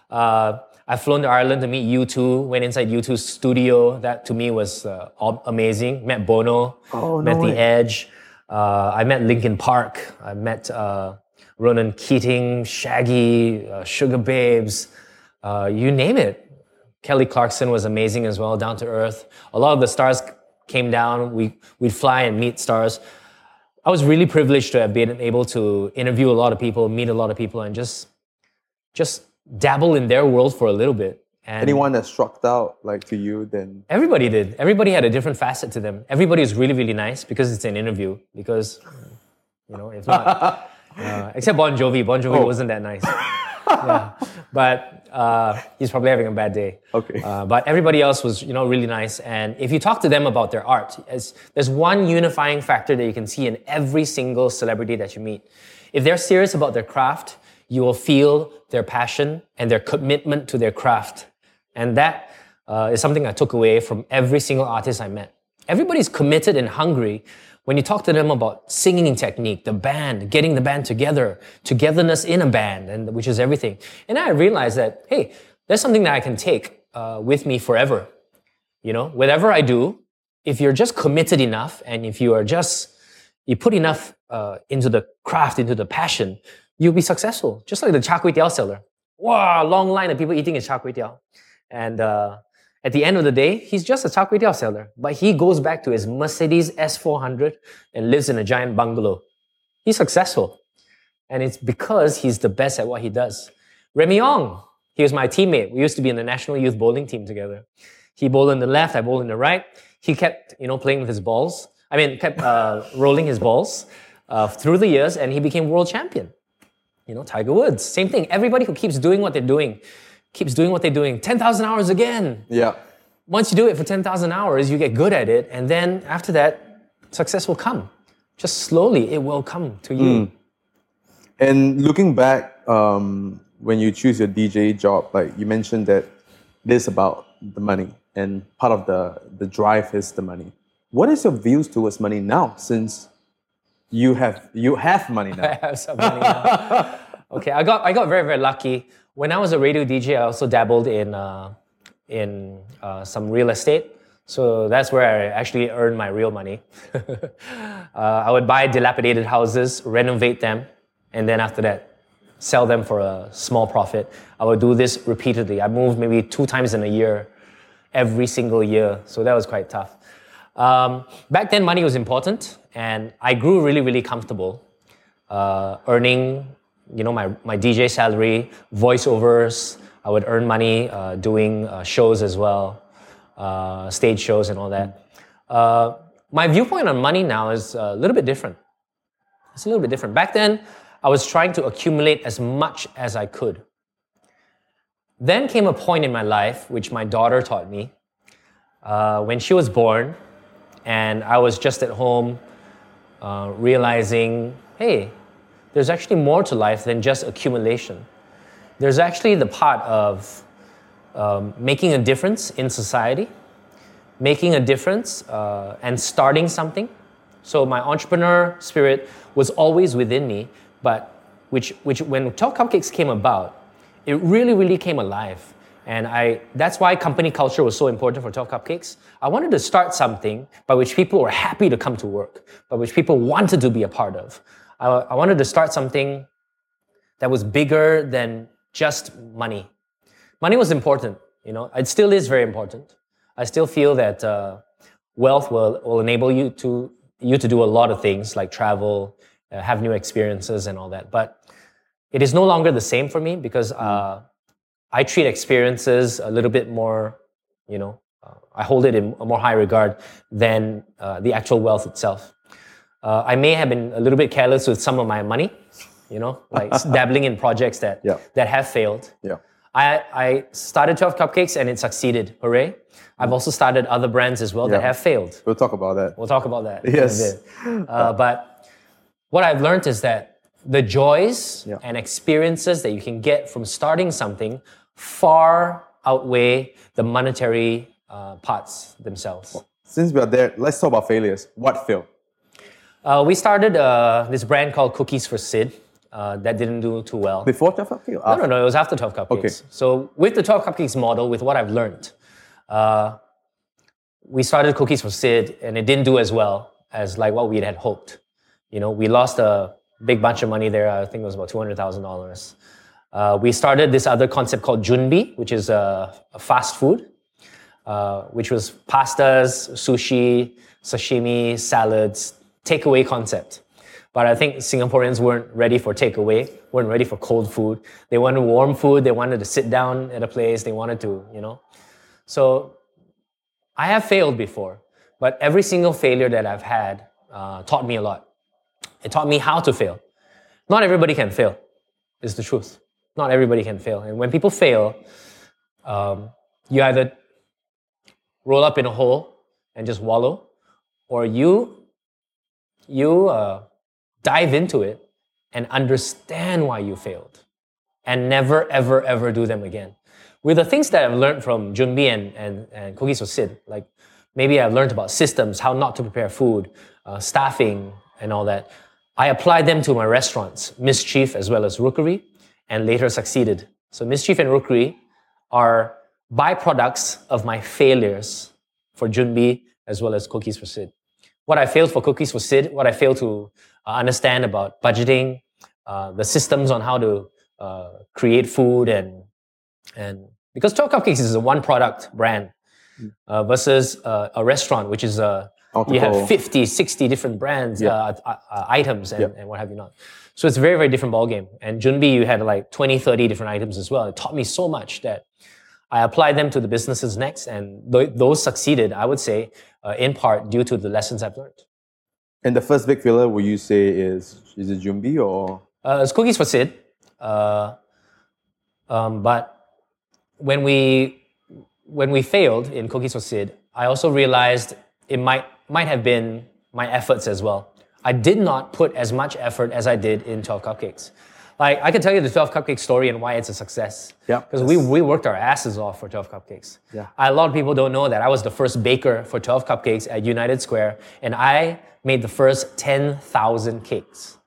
Uh, I've flown to Ireland to meet U2, went inside U2's studio. That to me was uh, am- amazing. Met Bono, Oh, no met way. The Edge. Uh, I met Linkin Park. I met uh, Ronan Keating, Shaggy, uh, Sugababes, uh, you name it. Kelly Clarkson was amazing as well, down to earth. A lot of the stars came down. We, we'd fly and meet stars. I was really privileged to have been able to interview a lot of people, meet a lot of people, and just, just dabble in their world for a little bit. And Anyone that struck out like to you, then Everybody did. Everybody had a different facet to them. Everybody is really, really nice because it's an interview. Because, you know, if not, uh, except Bon Jovi. Bon Jovi Oh. wasn't that nice. yeah. But uh, he's probably having a bad day. Okay. Uh, but everybody else was, you know, really nice. And if you talk to them about their art, there's one unifying factor that you can see in every single celebrity that you meet. If they're serious about their craft, you will feel their passion and their commitment to their craft. And that uh, is something I took away from every single artist I met. Everybody's committed and hungry when you talk to them about singing technique, the band, getting the band together, togetherness in a band, and which is everything. And I realized that, hey, there's something that I can take uh, with me forever. You know, whatever I do, if you're just committed enough and if you are just, you put enough uh, into the craft, into the passion, you'll be successful. Just like the char kway teow seller. Wow, long line of people eating his char kway teow. And uh, at the end of the day, he's just a char kway teow seller. But he goes back to his Mercedes S400 and lives in a giant bungalow. He's successful. And it's because he's the best at what he does. Remy Ong, he was my teammate. We used to be in the national youth bowling team together. He bowled in the left, I bowled in the right. He kept, you know, playing with his balls. I mean, kept uh, rolling his balls uh, through the years, and he became world champion. You know, Tiger Woods, same thing. Everybody who keeps doing what they're doing, keeps doing what they're doing. 10,000 hours again. yeah. Once you do it for 10,000 hours, you get good at it. And then after that, success will come. Just slowly, it will come to you. And looking back, um, when you choose your DJ job, like you mentioned that it is about the money, and part of the the drive is the money. What is your views towards money now, since you have you have money now? I have some money now. okay, I got I got very very lucky. When I was a radio DJ, I also dabbled in uh, in uh, some real estate. So that's where I actually earned my real money. uh, I would buy dilapidated houses, renovate them, and then after that, sell them for a small profit. I would do this repeatedly. I moved maybe two times in a year, every single year. So that was quite tough. Um, back then, money was important, and I grew really, really comfortable uh, earning, you know, my, my DJ salary, voiceovers. I would earn money uh, doing uh, shows as well, uh, stage shows and all that. Uh, my viewpoint on money now is a little bit different. It's a little bit different. Back then, I was trying to accumulate as much as I could. Then came a point in my life, which my daughter taught me. Uh, when she was born, and I was just at home uh, realizing, hey, there's actually more to life than just accumulation. There's actually the part of um, making a difference in society, making a difference uh, and starting something. So my entrepreneur spirit was always within me, but which, which when 12 Cupcakes came about, it really, really came alive. And I, that's why company culture was so important for 12 Cupcakes. I wanted to start something by which people were happy to come to work, by which people wanted to be a part of. I, I wanted to start something that was bigger than just money. Money was important, you know, it still is very important. I still feel that uh, wealth will, will enable you to, you to do a lot of things like travel, uh, have new experiences, and all that. But it is no longer the same for me because uh, I treat experiences a little bit more, you know, uh, I hold it in a more high regard than uh, the actual wealth itself. Uh, I may have been a little bit careless with some of my money, you know, like dabbling in projects that Yeah. that have failed. Yeah. I, I started 12 Cupcakes and it succeeded. Hooray. I've also started other brands as well that have failed. We'll talk about that. We'll talk about that. in a Yes. bit. Uh, but what I've learned is that the joys Yeah. and experiences that you can get from starting something far outweigh the monetary uh, parts themselves. Since we are there, let's talk about failures. What failed? Uh, we started uh, this brand called Cookies for Sid uh, that didn't do too well. Before 12 Cupcake? No, no, no. It was after 12 Cupcakes. Okay. So with the 12 Cupcakes model, with what I've learned, uh, we started Cookies for Sid, and it didn't do as well as like what we had hoped. You know, we lost a big bunch of money there. I think it was about two hundred thousand dollars. Uh, we started this other concept called Junbi, which is a, a fast food, uh, which was pastas, sushi, sashimi, salads, takeaway concept. But I think Singaporeans weren't ready for takeaway, weren't ready for cold food. They wanted warm food. They wanted to sit down at a place. They wanted to, you know. So I have failed before, but every single failure that I've had uh, taught me a lot. It taught me how to fail. Not everybody can fail, is the truth. Not everybody can fail. And when people fail, um, you either roll up in a hole and just wallow, or you you uh, dive into it and understand why you failed, and never ever ever do them again. With the things that I've learned from Junbi and, and, and for Sid, like maybe I've learned about systems, how not to prepare food, uh, staffing, and all that. I applied them to my restaurants, Mischief as well as Rookery, and later succeeded. So Mischief and Rookery are byproducts of my failures for Junbi as well as Cookies for Sid. What I failed for Cookies for Sid, what I failed to uh, understand about budgeting, uh, the systems on how to uh, create food and and because 12 Cupcakes is a one product brand uh, versus uh, a restaurant, which is a you have Multiple. 50, 60 different brands, Yeah. uh, items, and, Yeah. and what have you not. So it's a very, very different ballgame. And Junbi, you had like 20, 30 different items as well. It taught me so much that I applied them to the businesses next, and th- those succeeded, I would say, uh, in part due to the lessons I've learned. And the first big failure, would you say, is is it Junbi or? Uh, it's cookies for Sid. Uh, um, but when we when we failed in cookies for Sid, I also realized it might might have been my efforts as well. I did not put as much effort as I did in 12 Cupcakes. Like I can tell you the 12 Cupcakes story and why it's a success. Yeah, Because we, we worked our asses off for 12 Cupcakes. Yeah. A lot of people don't know that I was the first baker for 12 Cupcakes at United Square, and I made the first 10,000 cakes.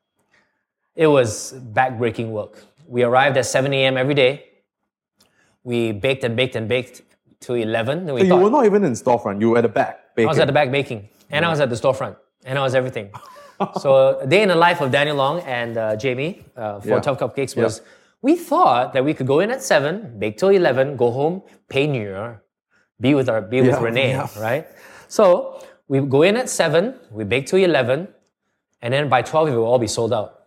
It was backbreaking work. We arrived at 7 a.m. every day. We baked and baked and baked till 11. We So you thought- were not even in the storefront. You were at the back. Baking. I was at the back baking, and I was at the storefront, and I was everything. so, a day in the life of Daniel Ong and uh, Jamie uh, for Yeah. 12 Cupcakes Yeah. was we thought that we could go in at 7, bake till 11, go home, pay New Year, be with, our, be with Renee, yeah. right? So, we go in at 7, we bake till 11, and then by 12, it will all be sold out.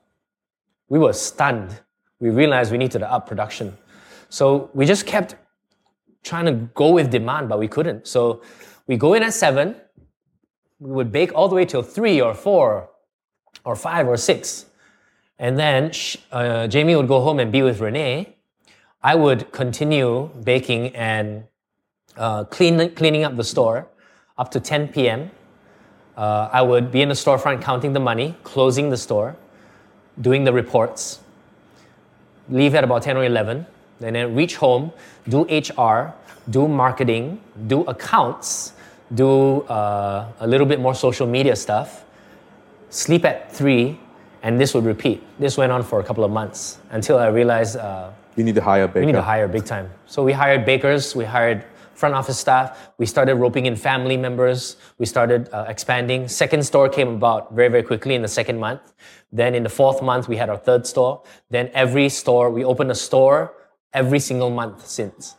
We were stunned. We realized we needed to up production. So, we just kept trying to go with demand, but we couldn't. So, we go in at 7, we would bake all the way till three or four or five or six. And then uh, Jamie would go home and be with Renee. I would continue baking and uh, clean, cleaning up the store up to 10 p.m. Uh, I would be in the storefront counting the money, closing the store, doing the reports, leave at about 10 or 11, and then reach home, do HR, do marketing, do accounts, do uh, a little bit more social media stuff, sleep at 3, and this would repeat. This went on for a couple of months until I realized uh, You need to hire a baker. we need to hire big time. So we hired bakers, we hired front office staff, we started roping in family members, we started uh, expanding. Second store came about very, very quickly in the second month. Then in the fourth month, we had our third store. Then every store, we opened a store every single month since.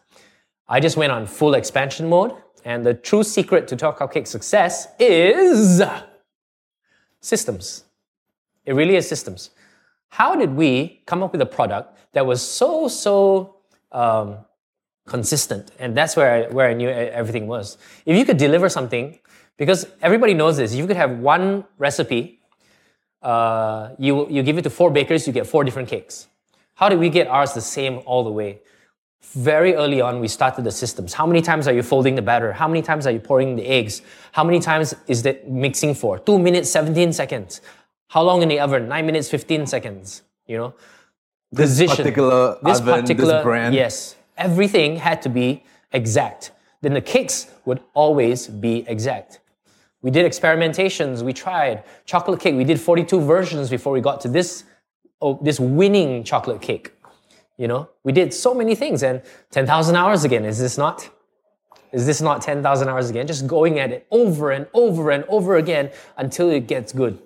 I just went on full expansion mode. And the true secret to 12 Cupcake success is systems. It really is systems. How did we come up with a product that was so, so um, consistent? And that's where I, where I knew everything was. If you could deliver something, because everybody knows this, you could have one recipe, uh, you, you give it to four bakers, you get four different cakes. How did we get ours the same all the way? Very early on, we started the systems. How many times are you folding the batter? How many times are you pouring the eggs? How many times is that mixing for? Two minutes, 17 seconds. How long in the oven? Nine minutes, 15 seconds. You know? this Position. particular This oven, particular, this brand. yes. Everything had to be exact. Then the cakes would always be exact. We did experimentations. We tried chocolate cake. We did 42 versions before we got to this, oh, this winning chocolate cake. You know, we did so many things and 10,000 hours again. Is this not? Is this not 10,000 hours again? Just going at it over and over and over again until it gets good.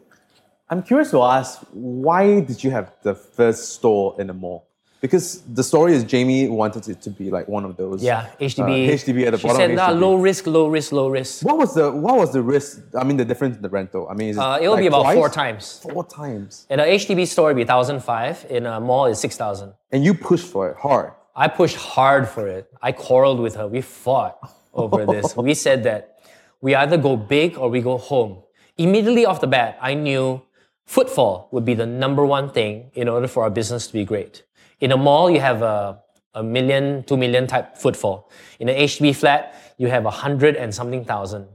I'm curious to ask, why did you have the first store in the mall? Because the story is Jamie wanted it to be like one of those. Yeah, HDB. Uh, HDB at the she bottom said, of "Nah, HDB." low risk, low risk, low risk. What was the what was the risk? I mean, the difference in the rental. I mean, is it Uh, it'll like be about twice? four times. Four times, In a HDB store, it'd be 1,005. In a mall, it's 6,000. and you pushed for it hard. I pushed hard for it. I quarreled with her. We fought over this. we said that we either go big or we go home. Immediately off the bat, I knew footfall would be the number one thing in order for our business to be great. In a mall, you have a, a million, two million type footfall. In an HDB flat, you have a hundred and something thousand.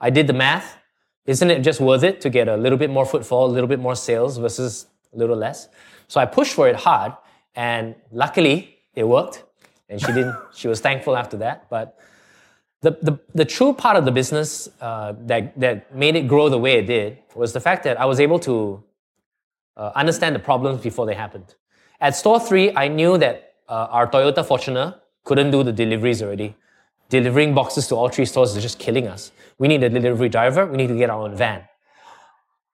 I did the math. Isn't it just worth it to get a little bit more footfall, a little bit more sales versus a little less? So I pushed for it hard, and luckily it worked. And she didn't. she was thankful after that. But the, the, the true part of the business uh, that, that made it grow the way it did was the fact that I was able to uh, understand the problems before they happened. At store three, I knew that uh, our Toyota Fortuner couldn't do the deliveries already. Delivering boxes to all three stores is just killing us. We need a delivery driver. We need to get our own van.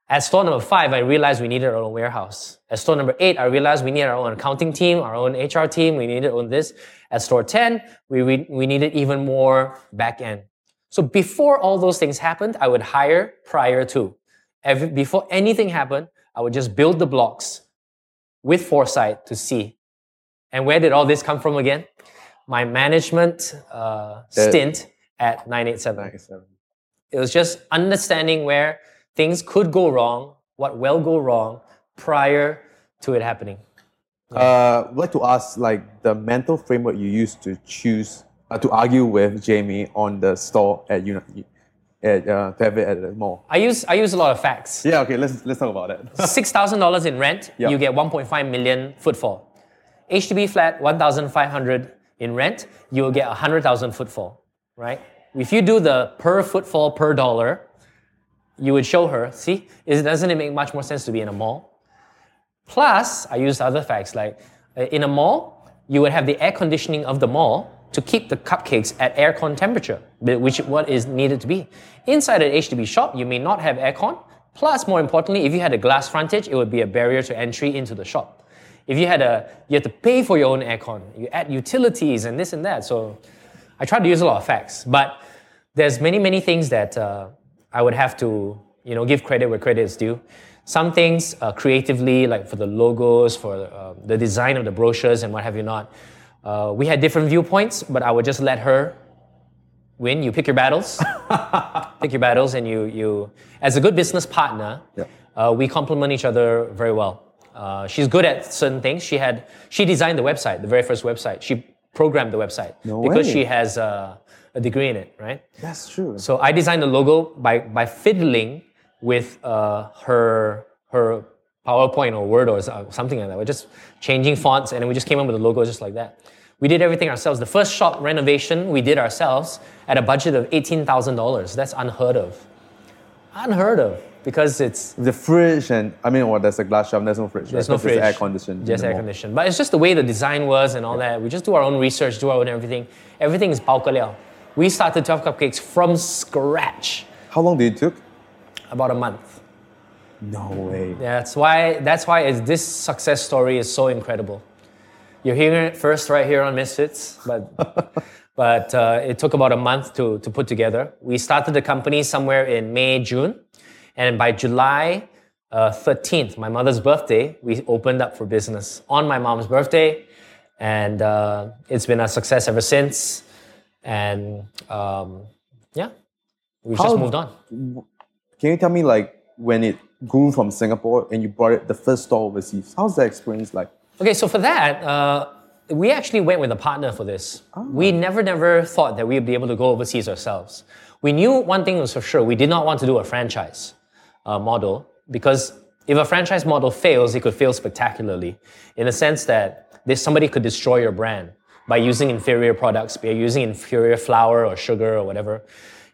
At store number five, I realized we needed our own warehouse. At store number eight, I realized we needed our own accounting team, our own HR team. We needed own this. At store 10, we, we, we needed even more back end. So before all those things happened, I would hire prior to. Every, before anything happened, I would just build the blocks with foresight to see. And where did all this come from again? My management uh, stint at 987. Nice. It was just understanding where things could go wrong, what will go wrong prior to it happening. Uh, I'd like to ask, like the mental framework you used to choose uh, to argue with Jamie on the store at Uni- at uh, to have it at the mall? I use I use a lot of facts. Yeah, okay, let's let's talk about that. Six thousand dollars in rent, Yeah. you get 1.5 million footfall. HDB flat, 1,500 in rent, you will get 100,000 footfall, right? If you do the per footfall per dollar, you would show her, see, is, doesn't it make much more sense to be in a mall? Plus, I used other facts like uh, in a mall, you would have the air conditioning of the mall to keep the cupcakes at aircon temperature, which what is needed to be. Inside an HDB shop, you may not have aircon. Plus, more importantly, if you had a glass frontage, it would be a barrier to entry into the shop. If you had a, you had to pay for your own aircon. You add utilities and this and that. So, I tried to use a lot of facts, but there's many many things that uh, I would have to you know give credit where credit is due. Some things uh, creatively, like for the logos, for uh, the design of the brochures and what have you not, uh, we had different viewpoints, but I would just let her win. You pick your battles, pick your battles, and you you as a good business partner, Yeah. uh, we complement each other very well. Uh, she's good at certain things. She had she designed the website, the very first website. She programmed the website No because way. she has uh, a degree in it, right? That's true. So I designed the logo by by fiddling with uh, her her PowerPoint or Word or uh, something like that. We're just changing fonts, and then we just came up with a logo just like that. We did everything ourselves. The first shop renovation we did ourselves at a budget of eighteen thousand dollars. That's unheard of. Unheard of because it's the fridge and I mean, well, there's a glass shop. There's no fridge. there's right? no fridge. air conditioned. Just air conditioned. But it's just the way the design was and all that. We just do our own research, do our own everything. Everything is bao. We started 12 Cupcakes from scratch How long did it took? about a month. No way. That's why that's why it's, this success story is so incredible. You're hearing it first right here on Misfits, but but uh, it took about a month to to put together. We started the company somewhere in May June, and by July uh, 13th, my mother's birthday, we opened up for business on my mom's birthday, and uh, it's been a success ever since. And um, yeah, we've How- just moved on. Can you tell me like when it grew from Singapore and you brought it the first store overseas? How's that experience like? Okay, so for that, uh, we actually went with a partner for this. We never, never thought that we would be able to go overseas ourselves. We knew one thing was for sure: we did not want to do a franchise uh, model because if a franchise model fails, it could fail spectacularly, in the sense that this, somebody could destroy your brand by using inferior products, by using inferior flour or sugar or whatever,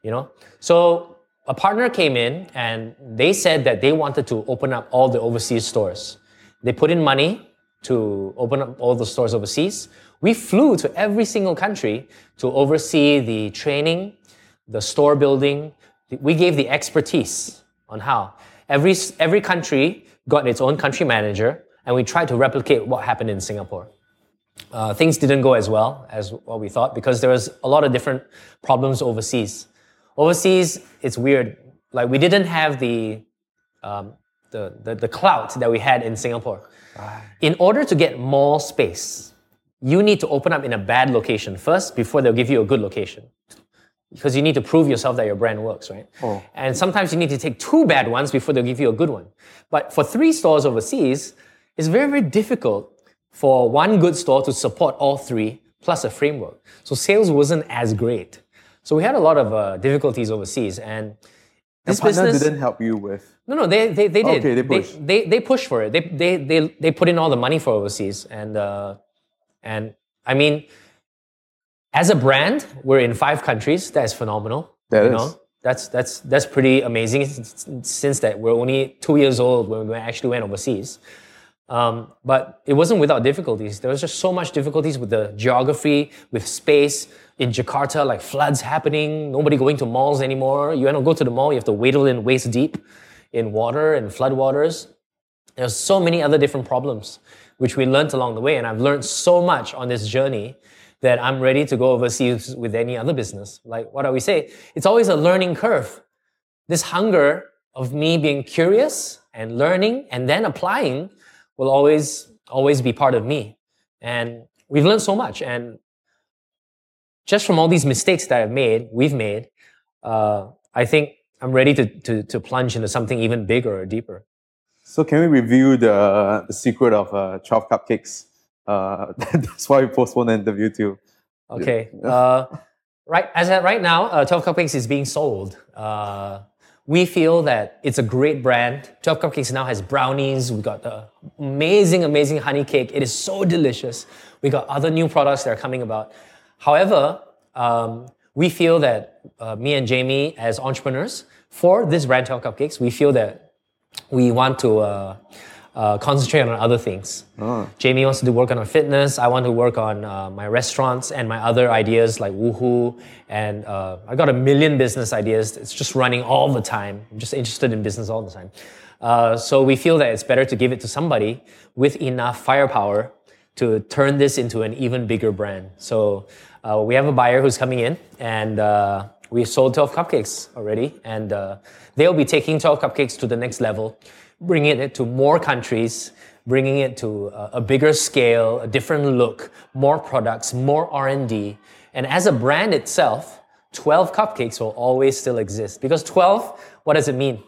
you know. So a partner came in and they said that they wanted to open up all the overseas stores. They put in money to open up all the stores overseas. We flew to every single country to oversee the training, the store building. We gave the expertise on how. Every, every country got its own country manager, and we tried to replicate what happened in Singapore. Uh, things didn't go as well as what we thought because there was a lot of different problems overseas. Overseas, it's weird. Like we didn't have the um, the, the the clout that we had in Singapore. In order to get more space, you need to open up in a bad location first before they'll give you a good location. Because you need to prove yourself that your brand works, right? Oh. And sometimes you need to take two bad ones before they'll give you a good one. But for three stores overseas, it's very, very difficult for one good store to support all three plus a framework. So sales wasn't as great. So we had a lot of uh, difficulties overseas. And this partner business. didn't help you with. No, no, they, they, they did. Okay, they pushed. They, they, pushed for it. They, they, they, they put in all the money for overseas. And, uh, and I mean, as a brand, we're in five countries. That is phenomenal. That you is. Know? That's, that's, that's pretty amazing since, since that we're only two years old when we actually went overseas. Um, but it wasn't without difficulties. There was just so much difficulties with the geography, with space. In Jakarta, like floods happening, nobody going to malls anymore. You to go to the mall, you have to wadle in waist deep in water and flood waters. There's so many other different problems which we learned along the way, and I've learned so much on this journey that I'm ready to go overseas with any other business. Like what do we say? It's always a learning curve. This hunger of me being curious and learning and then applying will always always be part of me. And we've learned so much. And just from all these mistakes that I've made, we've made, uh, I think I'm ready to, to, to plunge into something even bigger or deeper. So can we review the, the secret of uh, 12 cupcakes? Uh, that's why we postponed the interview too. Okay. Uh, right as at right now, uh, 12 Cupcakes is being sold. Uh, we feel that it's a great brand. 12 Cupcakes now has brownies. We got the amazing, amazing honey cake. It is so delicious. We got other new products that are coming about. However, um, we feel that uh, me and Jamie, as entrepreneurs, for this brand 12 Cupcakes, we feel that we want to uh, uh, concentrate on other things. Jamie wants to do work on her fitness. I want to work on uh, my restaurants and my other ideas like Woohoo. And uh, I got a million business ideas. It's just running all the time. I'm just interested in business all the time. Uh, so we feel that it's better to give it to somebody with enough firepower to turn this into an even bigger brand. So uh, we have a buyer who's coming in, and uh, we sold 12 cupcakes already, and uh, they'll be taking 12 cupcakes to the next level, bringing it to more countries, bringing it to a, a bigger scale, a different look, more products, more R&D, and as a brand itself, 12 cupcakes will always still exist because 12. What does it mean?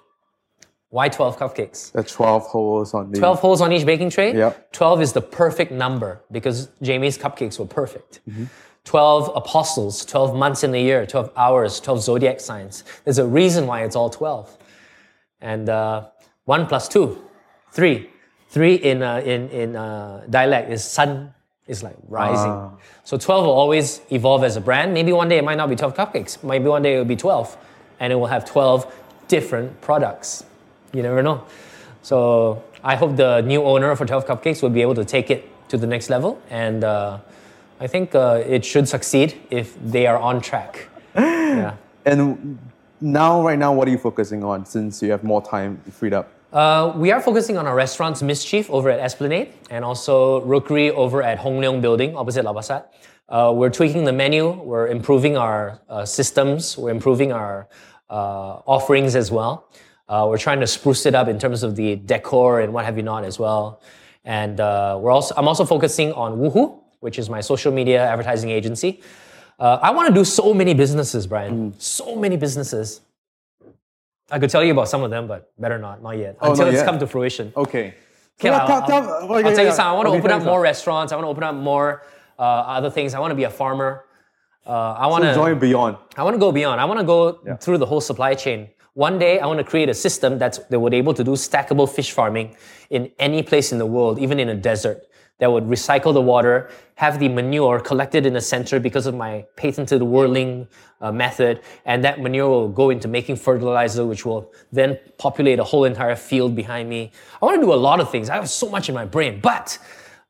Why 12 cupcakes? The 12 holes on the 12 holes on each baking tray. Yep. 12 is the perfect number because Jamie's cupcakes were perfect. 12 apostles, 12 months in the year, 12 hours, 12 zodiac signs. There's a reason why it's all 12. And uh, 1 plus 2, 3. 3 in, uh, in, in uh, dialect is sun, is like rising. Ah. So 12 will always evolve as a brand. Maybe one day it might not be 12 cupcakes. Maybe one day it will be 12. And it will have 12 different products. You never know. So I hope the new owner for 12 Cupcakes will be able to take it to the next level. And uh, I think uh, it should succeed if they are on track. yeah. And now, right now, what are you focusing on since you have more time freed up? Uh, we are focusing on our restaurants Mischief over at Esplanade and also Rookery over at Hong Leong Building opposite Lau Pa Sat. Uh, we're tweaking the menu, we're improving our uh, systems, we're improving our uh, offerings as well. Uh, we're trying to spruce it up in terms of the decor and what have you not as well. And uh, we're also, I'm also focusing on Woohoo, which is my social media advertising agency. Uh, I want to do so many businesses, Brian. So many businesses. I could tell you about some of them, but better not, not yet. Oh, Until not it's yet. come to fruition. Okay. Okay, Yeah, I'll, tell- I'll- I'll okay, tell you something. I want to okay, open up more restaurants. I want to open up more uh, other things. I want to be a farmer. Uh, I want So join to. Beyond. I want to go beyond. I want to go Yeah. through the whole supply chain. One day, I want to create a system that's that would be able to do stackable fish farming in any place in the world, even in a desert. That would recycle the water, have the manure collected in the center because of my patented whirling uh, method, and that manure will go into making fertilizer, which will then populate a whole entire field behind me. I want to do a lot of things. I have so much in my brain, but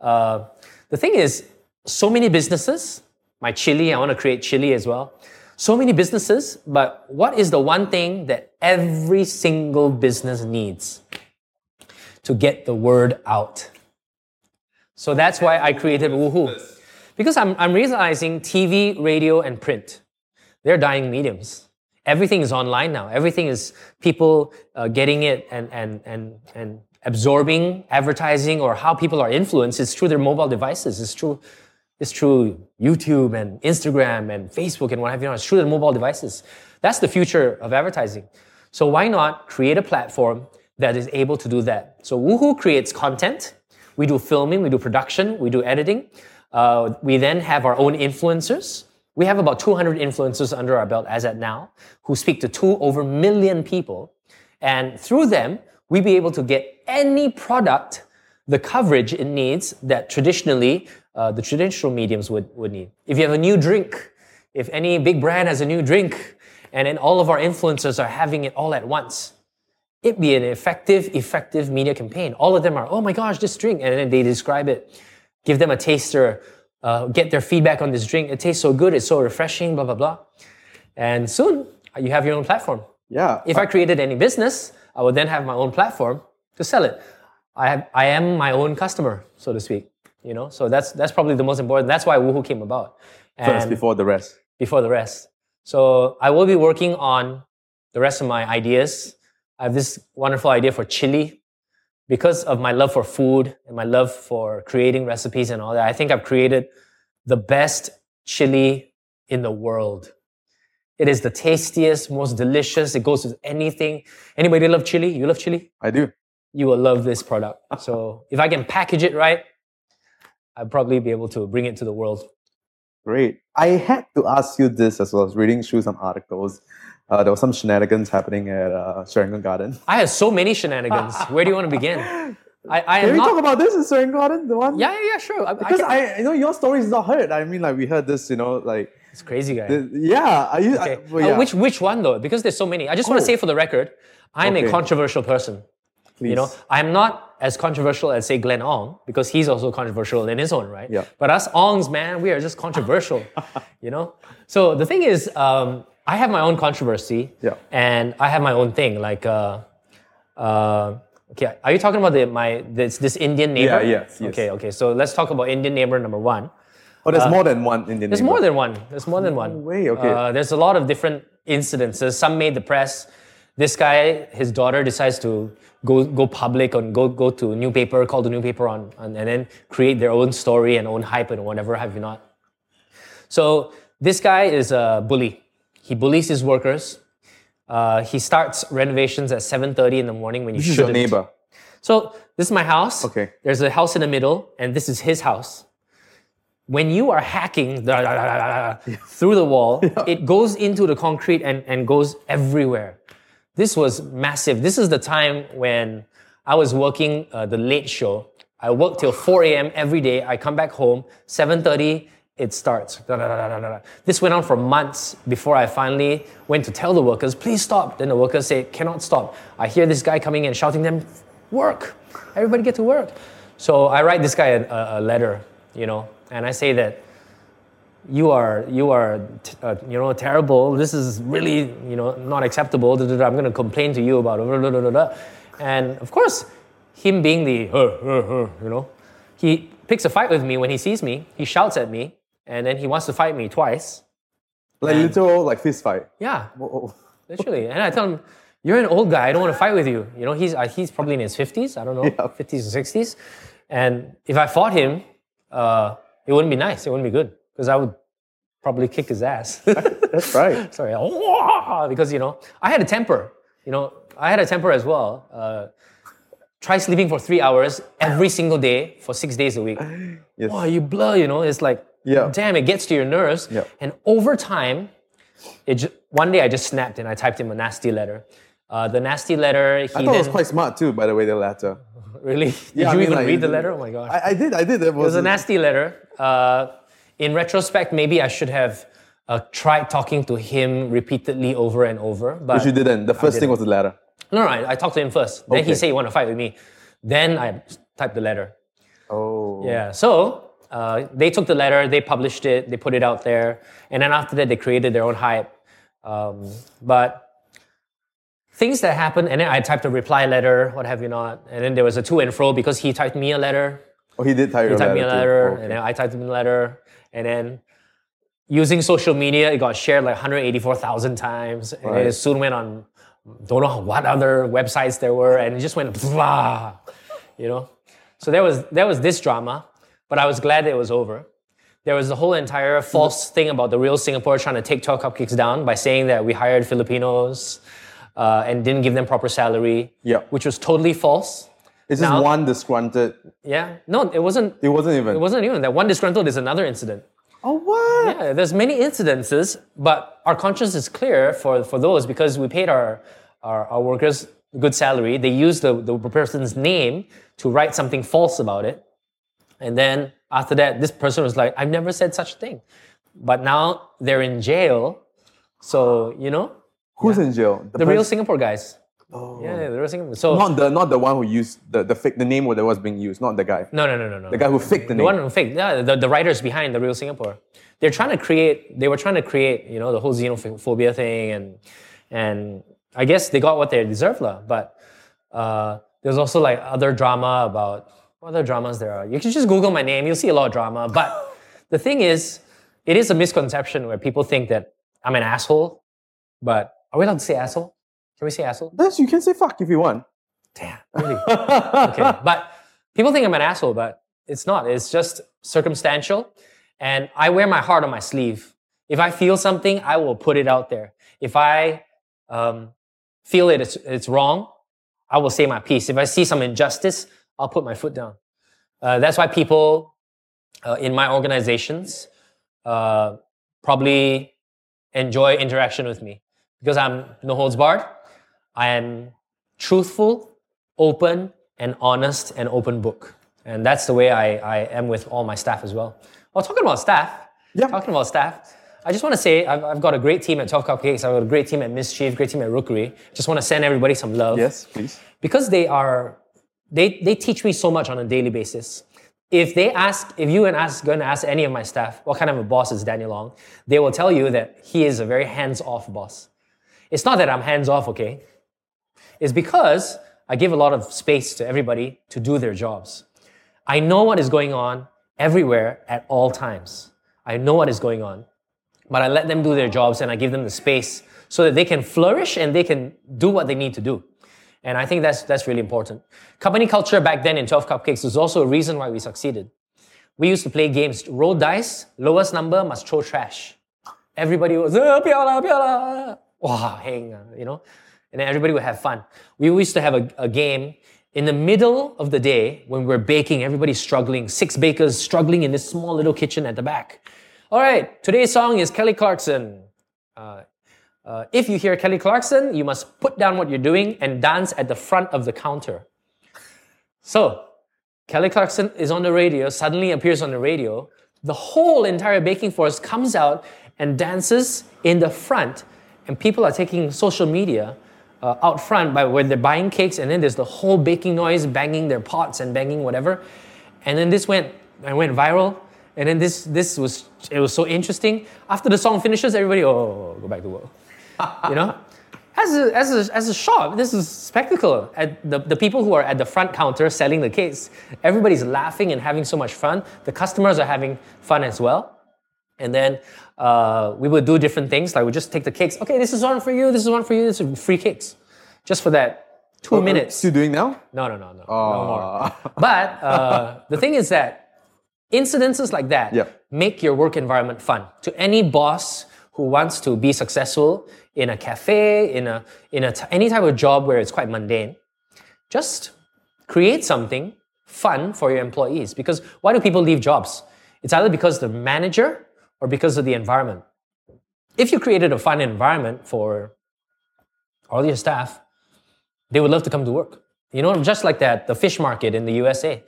uh, the thing is, so many businesses. My chili, I want to create chili as well. So many businesses, but what is the one thing that every single business needs to get the word out? So that's why I created Woohoo. Because I'm, I'm realizing TV, radio, and print, they're dying mediums. Everything is online now. Everything is people uh, getting it and, and, and, and absorbing advertising or how people are influenced. It's through their mobile devices. It's true. It's through YouTube and Instagram and Facebook and what have you. It's through their mobile devices. That's the future of advertising. So why not create a platform that is able to do that? So Woohoo creates content. We do filming, we do production, we do editing. Uh, we then have our own influencers. We have about 200 influencers under our belt as at now who speak to two over million people. And through them, we be able to get any product the coverage it needs that traditionally uh, the traditional mediums would, would need. If you have a new drink, if any big brand has a new drink, and then all of our influencers are having it all at once, it'd be an effective, effective media campaign. All of them are, oh my gosh, this drink, and then they describe it, give them a taster, uh, get their feedback on this drink. It tastes so good, it's so refreshing, blah blah blah. And soon you have your own platform. Yeah. If I created any business, I would then have my own platform to sell it. I, have, I am my own customer, so to speak. You know, so that's that's probably the most important. That's why Woohoo came about. First, before the rest. before the rest. So I will be working on the rest of my ideas. I have this wonderful idea for chili. Because of my love for food and my love for creating recipes and all that, I think I've created the best chili in the world. It is the tastiest, most delicious. It goes with anything. Anybody love chili? You love chili? I do. You will love this product. So if I can package it right, I'd probably be able to bring it to the world. Great. I had to ask you this as well. I was reading through some articles. Uh, there was some shenanigans happening at uh, Serangoon Garden. I had so many shenanigans. Where do you want to begin? I, I Can am we not. talk about this in Serangoon Garden? The one? yeah, yeah, yeah, sure. I, I Because can- I, I know your story is not heard. I mean, like we heard this, you know, like it's crazy, guy. the, yeah. Are you? Okay. I, well, Uh, which which one though? Because there's so many. I just want Oh. to say for the record, I'm Okay. a controversial person. Please. You know, I'm not as controversial as say Glenn Ong because he's also controversial in his own right. Yeah. But us Ongs, man, we are just controversial. you know. So the thing is, um, I have my own controversy. Yeah. And I have my own thing. Like, uh, uh, okay, are you talking about the my this this Indian neighbor? Yeah, yes, yes. Okay, okay. So let's talk about Indian neighbor number one. Oh, there's more than one Indian. uh, There's neighbor. more than one. There's more than one. way, okay. Uh, there's a lot of different incidences. Some made the press. This guy, his daughter decides to go go public and go go to a newspaper, call the newspaper on, on, and then create their own story and own hype and whatever have you not. So this guy is a bully. He bullies his workers. Uh, he starts renovations at 7:30 in the morning when you This is your neighbor. So this is my house. Okay. There's a house in the middle, and this is his house. When you are hacking da- da- da- da, through the wall, it goes into the concrete and, and goes everywhere. This was massive. This is the time when I was working uh, the late show. I work till 4 a.m. every day. I come back home, 7.30, it starts. Da- da- da-. This went on for months before I finally went to tell the workers, please stop. Then the workers say, cannot stop. I hear this guy coming in shouting them, work. Everybody get to work. So I write this guy a, a, letter, you know, and I say that you are you are uh, you know terrible. This is really you know not acceptable. I'm going to complain to you about it. And of course, him being the you know, he picks a fight with me when he sees me. He shouts at me, and then he wants to fight me twice. Like literal like fist fight. Yeah, Oh, literally. And I tell him, "You're an old guy. I don't want to fight with you." You know, he's uh, he's probably in his fifties. I don't know, Yeah. fifties or sixties. And if I fought him, uh, it wouldn't be nice. It wouldn't be good because I would probably kick his ass. that's right. Sorry, because you know I had a temper. You know, I had a temper as well. Uh, try sleeping for three hours every single day for six days a week. Yes. Wow, you blur. You know, it's like Yeah. damn, it gets to your nerves. Yeah. And over time, it ju- one day I just snapped and I typed him a nasty letter. Uh, the nasty letter. He I thought then it was quite smart too, by the way, the letter. really. Did Yeah, you I mean, even like, read the letter? Oh my gosh. I, I did, I did. It It was was, a nasty letter. Uh, in retrospect, maybe I should have uh, tried talking to him repeatedly over and over. But Which you didn't. The first thing was the letter. no, no, I, I talked to him first. Then he said he want to fight with me. Then I typed the letter. Oh. Yeah. So uh, they took the letter, they published it, they put it out there, and then after that they created their own hype. Um, but things that happened, and then I typed a reply letter, what have you not, and then there was a to and fro because he typed me a letter, Oh, he did type he typed me a letter, Okay. and then I typed him a letter, and then using social media, it got shared like 184,000 times, and Right. it soon went on, don't know what other websites there were, and it just went blah, you know. So there was there was this drama, but I was glad it was over. There was the whole entire false thing about the real Singapore trying to take 12 cupcakes down by saying that we hired Filipinos uh, and didn't give them proper salary, Yeah. which was totally false. It's just Now- one disgruntled. Yeah, no, it wasn't. It wasn't even. It wasn't even that. One disgruntled is another incident. oh, what? Yeah, there's many incidences, but our conscience is clear for, for those because we paid our, our, our workers good salary. They used the, the person's name to write something false about it. And then after that, this person was like, I've never said such a thing. But now they're in jail. So, you know, Who's in jail? the real Singapore guys. Oh. Yeah, the real Singapore. So, Not the not the one who used the the fake the name that was being used, not the guy. no, no, no, no, no. The guy who faked the The name. The one who faked, yeah, the, the writers behind the real Singapore. They're trying to create, they were trying to create, you know, the whole xenophobia thing and, and I guess they got what they deserved, lah. But uh, there's also like other drama about, what other dramas there are? You can just Google my name, you'll see a lot of drama. But the thing is, it is a misconception where people think that I'm an asshole, but are we allowed to say asshole? Can we say asshole? Yes, you can say fuck if you want. Damn, really? okay, but people think I'm an asshole, but it's not. It's just circumstantial, and I wear my heart on my sleeve. If I feel something, I will put it out there. If I um, feel it, it's, it's wrong, I will say my piece. If I see some injustice, I'll put my foot down. Uh, that's why people uh, in my organizations uh, probably enjoy interaction with me because I'm no holds barred. I am truthful, open, and honest and open book. And that's the way I, I am with all my staff as well. Well, talking about staff, Yeah. talking about staff, I just want to say I've, I've got a great team at 12 Cupcakes. I've got a great team at Mischief, great team at Rookery. Just want to send everybody some love Yes, please. because they are they they teach me so much on a daily basis. If they ask if you and ask going to ask any of my staff what kind of a boss is daniel ong? They will tell you that he is a very hands-off boss. It's not that i'm hands-off okay? It's because i give a lot of space to everybody to do their jobs. I know what is going on everywhere at all times. I know what is going on but I let them do their jobs and I give them the space so that they can flourish and they can do what they need to do. And I think that's that's really important. Company culture back then in 12 Cupcakes was also a reason why we succeeded. We used to play games, roll dice, lowest number must throw trash. Everybody was, "Eh, 不要啦,不要啦." wow, hang, uh, you know, and then everybody would have fun. We used to have a, a game in the middle of the day when we're baking, everybody's struggling, six bakers struggling in this small little kitchen at the back. All right, today's song is Kelly Clarkson. Uh, uh, if you hear Kelly Clarkson, you must put down what you're doing and dance at the front of the counter. So, Kelly Clarkson is on the radio, suddenly appears on the radio. The whole entire baking force comes out and dances in the front, and people are taking social media uh, out front by where they're buying cakes, and then there's the whole baking noise, banging their pots and banging whatever. And then this went and went viral. And then this this was it was so interesting. After the song finishes, everybody oh go back to work. You know, as a, as a, as a shop, this is spectacle. At the, the people who are at the front counter selling the cakes, everybody's laughing and having so much fun. The customers are having fun as well. And then uh, we would do different things. Like we just take the cakes. Okay, this is one for you. This is one for you. This is free cakes, just for that two minutes. Still doing now? No, no, no, no, no more. Uh, But uh, the thing is that incidences like that Yep. make your work environment fun. To any boss who wants to be successful in a cafe, in a in a t- any type of job where it's quite mundane, just create something fun for your employees. Because why do people leave jobs? It's either because the manager or because of the environment. If you created a fun environment for all your staff, they would love to come to work. You know, just like that, the fish market in the USA.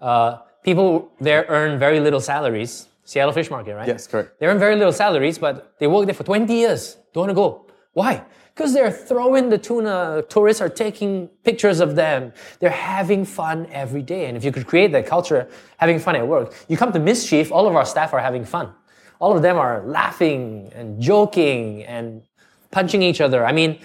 Uh, people there earn very little salaries. Seattle Fish Market, right? yes, correct. They earn very little salaries, but they work there for 20 years. Don't want to go. Why? Because they're throwing the tuna. Tourists are taking pictures of them. They're having fun every day. And if you could create that culture, having fun at work, you come to Mischief, all of our staff are having fun. All of them are laughing and joking and punching each other. I mean,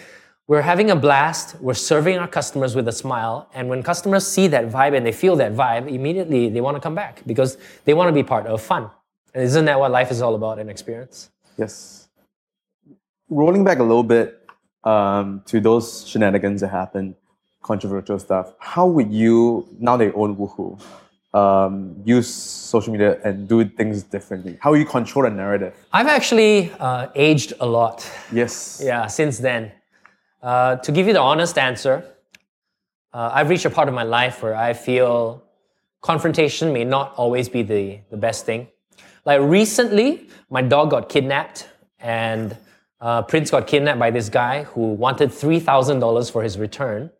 we're having a blast. We're serving our customers with a smile. And when customers see that vibe and they feel that vibe, immediately they want to come back because they want to be part of fun. And isn't that what life is all about, an experience? Yes. Rolling back a little bit um, to those shenanigans that happened, controversial stuff, how would you, now they own Woohoo, um, use social media and do things differently? How you control the narrative? I've actually uh, aged a lot, Yes. yeah, since then. Uh, to give you the honest answer, uh, I've reached a part of my life where I feel confrontation may not always be the, the best thing. Like recently, my dog got kidnapped, and uh, Prince got kidnapped by this guy who wanted $3,000 for his return.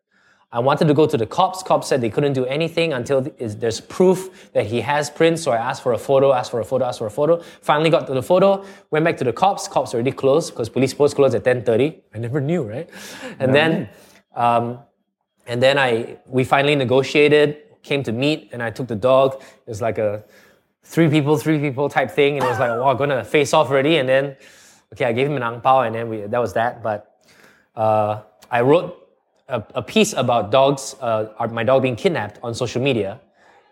I wanted to go to the cops. Cops said they couldn't do anything until there's proof that he has Prince. So I asked for a photo, asked for a photo, asked for a photo. Finally got to the photo, went back to the cops. Cops already closed because police post closed at 10:30. I never knew, right? And then, um, and then I we finally negotiated, came to meet, and I took the dog. It was like a three people, three people type thing, and it was like, wow, gonna face off already. And then, okay, I gave him an ang pao, and then we, that was that. But uh, I wrote a, a piece about dogs, uh, my dog being kidnapped on social media,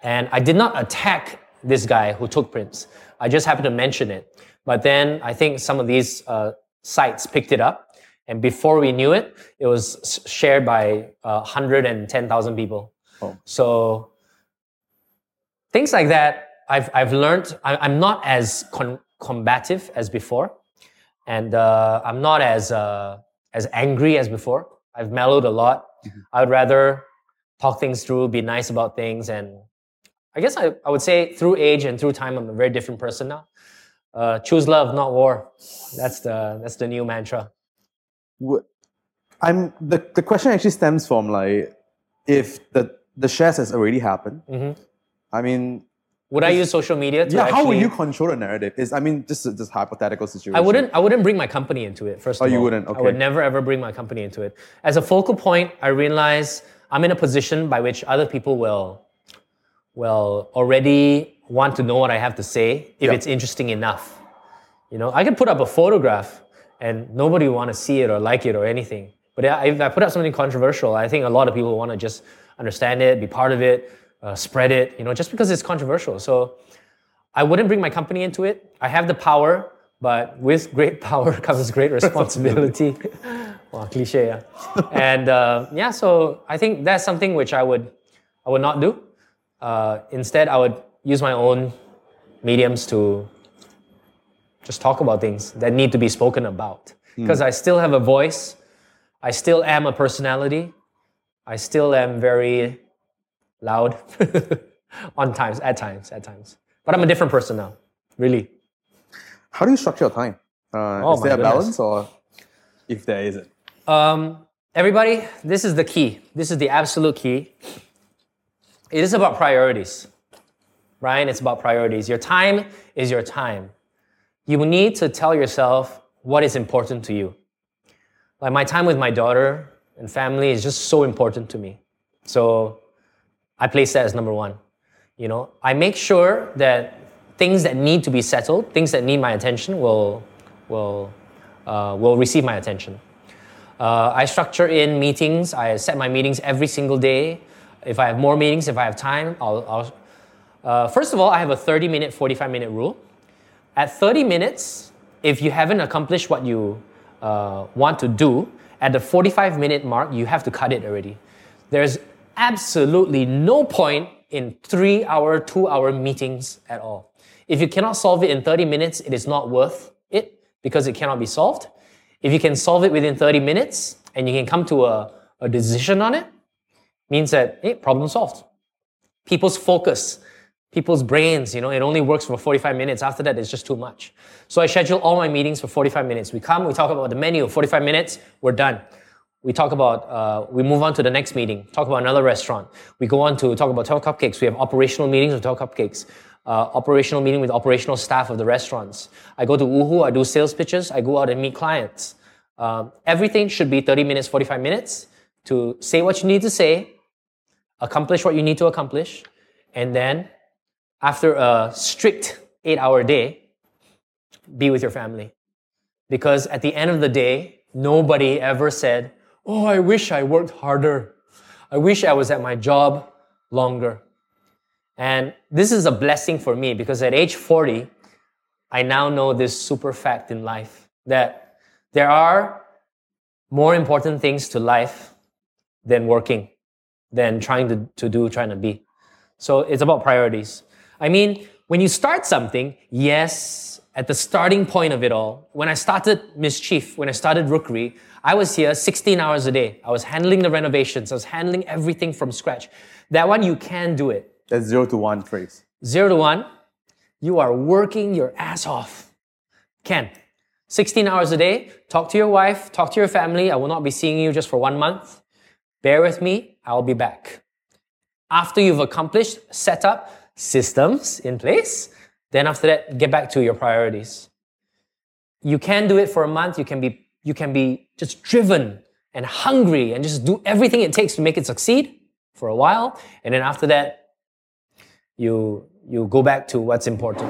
and I did not attack this guy who took Prince. I just happened to mention it. But then I think some of these uh, sites picked it up, and before we knew it, it was shared by uh, 110,000 people. Oh. So things like that, I've, I've learned. I, I'm not as con- combative as before, and uh, I'm not as uh, as angry as before. I've mellowed a lot. I would rather talk things through, be nice about things, and I guess I, I would say through age and through time, I'm a very different person now. Uh, choose love, not war. That's the that's the new mantra. I'm the, the question actually stems from like if the the shares has already happened. Mhm. I mean, Would I use social media to yeah, actually? how will you control the narrative? Is I mean, just this hypothetical situation. I wouldn't. I wouldn't bring my company into it. First Oh, of you wouldn't? Okay. I would never ever bring my company into it. As a focal point, I realize I'm in a position by which other people will, will already want to know what I have to say if Yeah. it's interesting enough. You know, I can put up a photograph and nobody will want to see it or like it or anything. But if I put up something controversial, I think a lot of people want to just understand it, be part of it, uh, spread it. You know, just because it's controversial. So. I wouldn't bring my company into it. I have the power, but with great power comes great responsibility. well, cliche, yeah. and uh, yeah, so I think that's something which I would, I would not do. Uh, instead, I would use my own mediums to just talk about things that need to be spoken about. Because I still have a voice, I still am a personality, I still am very loud on times, at times, at times. But I'm a different person now, really. How do you structure your time? Uh, Oh, is there a goodness. balance, or if there isn't? Um, everybody, this is the key. This is the absolute key. It is about priorities. Brian, it's about priorities. Your time is your time. You need to tell yourself what is important to you. Like my time with my daughter and family is just so important to me. So I place that as number one. You know, I make sure that things that need to be settled, things that need my attention, will will uh, will receive my attention. Uh, I structure in meetings. I set my meetings every single day. If I have more meetings, if I have time, I'll. I'll uh, first of all, I have a 30 minute, 45 minute rule. At 30 minutes, if you haven't accomplished what you uh, want to do, at the 45 minute mark, you have to cut it already. There's absolutely no point in three hour, two hour meetings at all. If you cannot solve it in 30 minutes, it is not worth it because it cannot be solved. If you can solve it within 30 minutes and you can come to a, a decision on it, means that, hey, problem solved. People's focus, people's brains, you know, it only works for 45 minutes. After that, it's just too much. So I schedule all my meetings for 45 minutes. We come, we talk about the menu, 45 minutes, we're done. We talk about, uh, we move on to the next meeting, talk about another restaurant. We go on to talk about Twelve Cupcakes. We have operational meetings with Twelve Cupcakes. Uh, operational meeting with operational staff of the restaurants. I go to Woohoo, I do sales pitches, I go out and meet clients. Um, everything should be 30 minutes, 45 minutes to say what you need to say, accomplish what you need to accomplish, and then after a strict eight hour day, be with your family. Because at the end of the day, nobody ever said, Oh, I wish I worked harder. I wish I was at my job longer. And this is a blessing for me because at age 40, I now know this super fact in life that there are more important things to life than working, than trying to, to do, trying to be. So it's about priorities. I mean, when you start something, yes, at the starting point of it all, when I started Mischief, when I started Rookery, I was here 16 hours a day. I was handling the renovations, I was handling everything from scratch. That one, you can do it. That's zero to one phrase. Zero to one, you are working your ass off. Can. 16 hours a day, talk to your wife, talk to your family. I will not be seeing you just for one month. Bear with me, I'll be back. After you've accomplished, set up systems in place, then after that, get back to your priorities. You can do it for a month, you can be, you can be just driven and hungry and just do everything it takes to make it succeed for a while. And then after that, you you go back to what's important.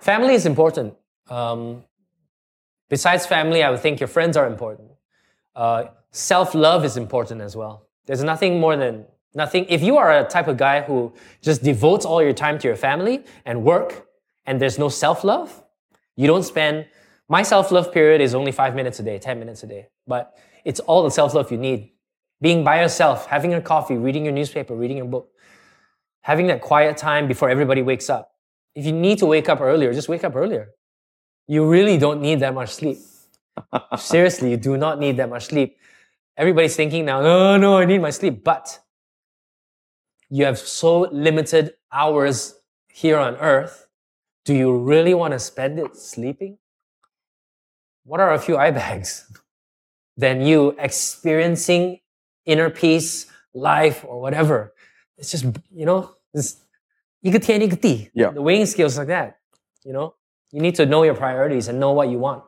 Family is important. Um, besides family, I would think your friends are important. Uh, Self love is important as well. There's nothing more than nothing. If you are a type of guy who just devotes all your time to your family and work, and there's no self love, you don't spend. My self love period is only five minutes a day, ten minutes a day, but it's all the self love you need. Being by yourself, having your coffee, reading your newspaper, reading your book having that quiet time before everybody wakes up. If you need to wake up earlier, just wake up earlier. You really don't need that much sleep. Seriously, you do not need that much sleep. Everybody's thinking now, oh no, I need my sleep. But you have so limited hours here on earth Do you really want to spend it sleeping? what are a few eye bags? than you experiencing inner peace, life, or whatever. It's just, you know, it's yeah. the weighing scales like that. You know, you need to know your priorities and know what you want.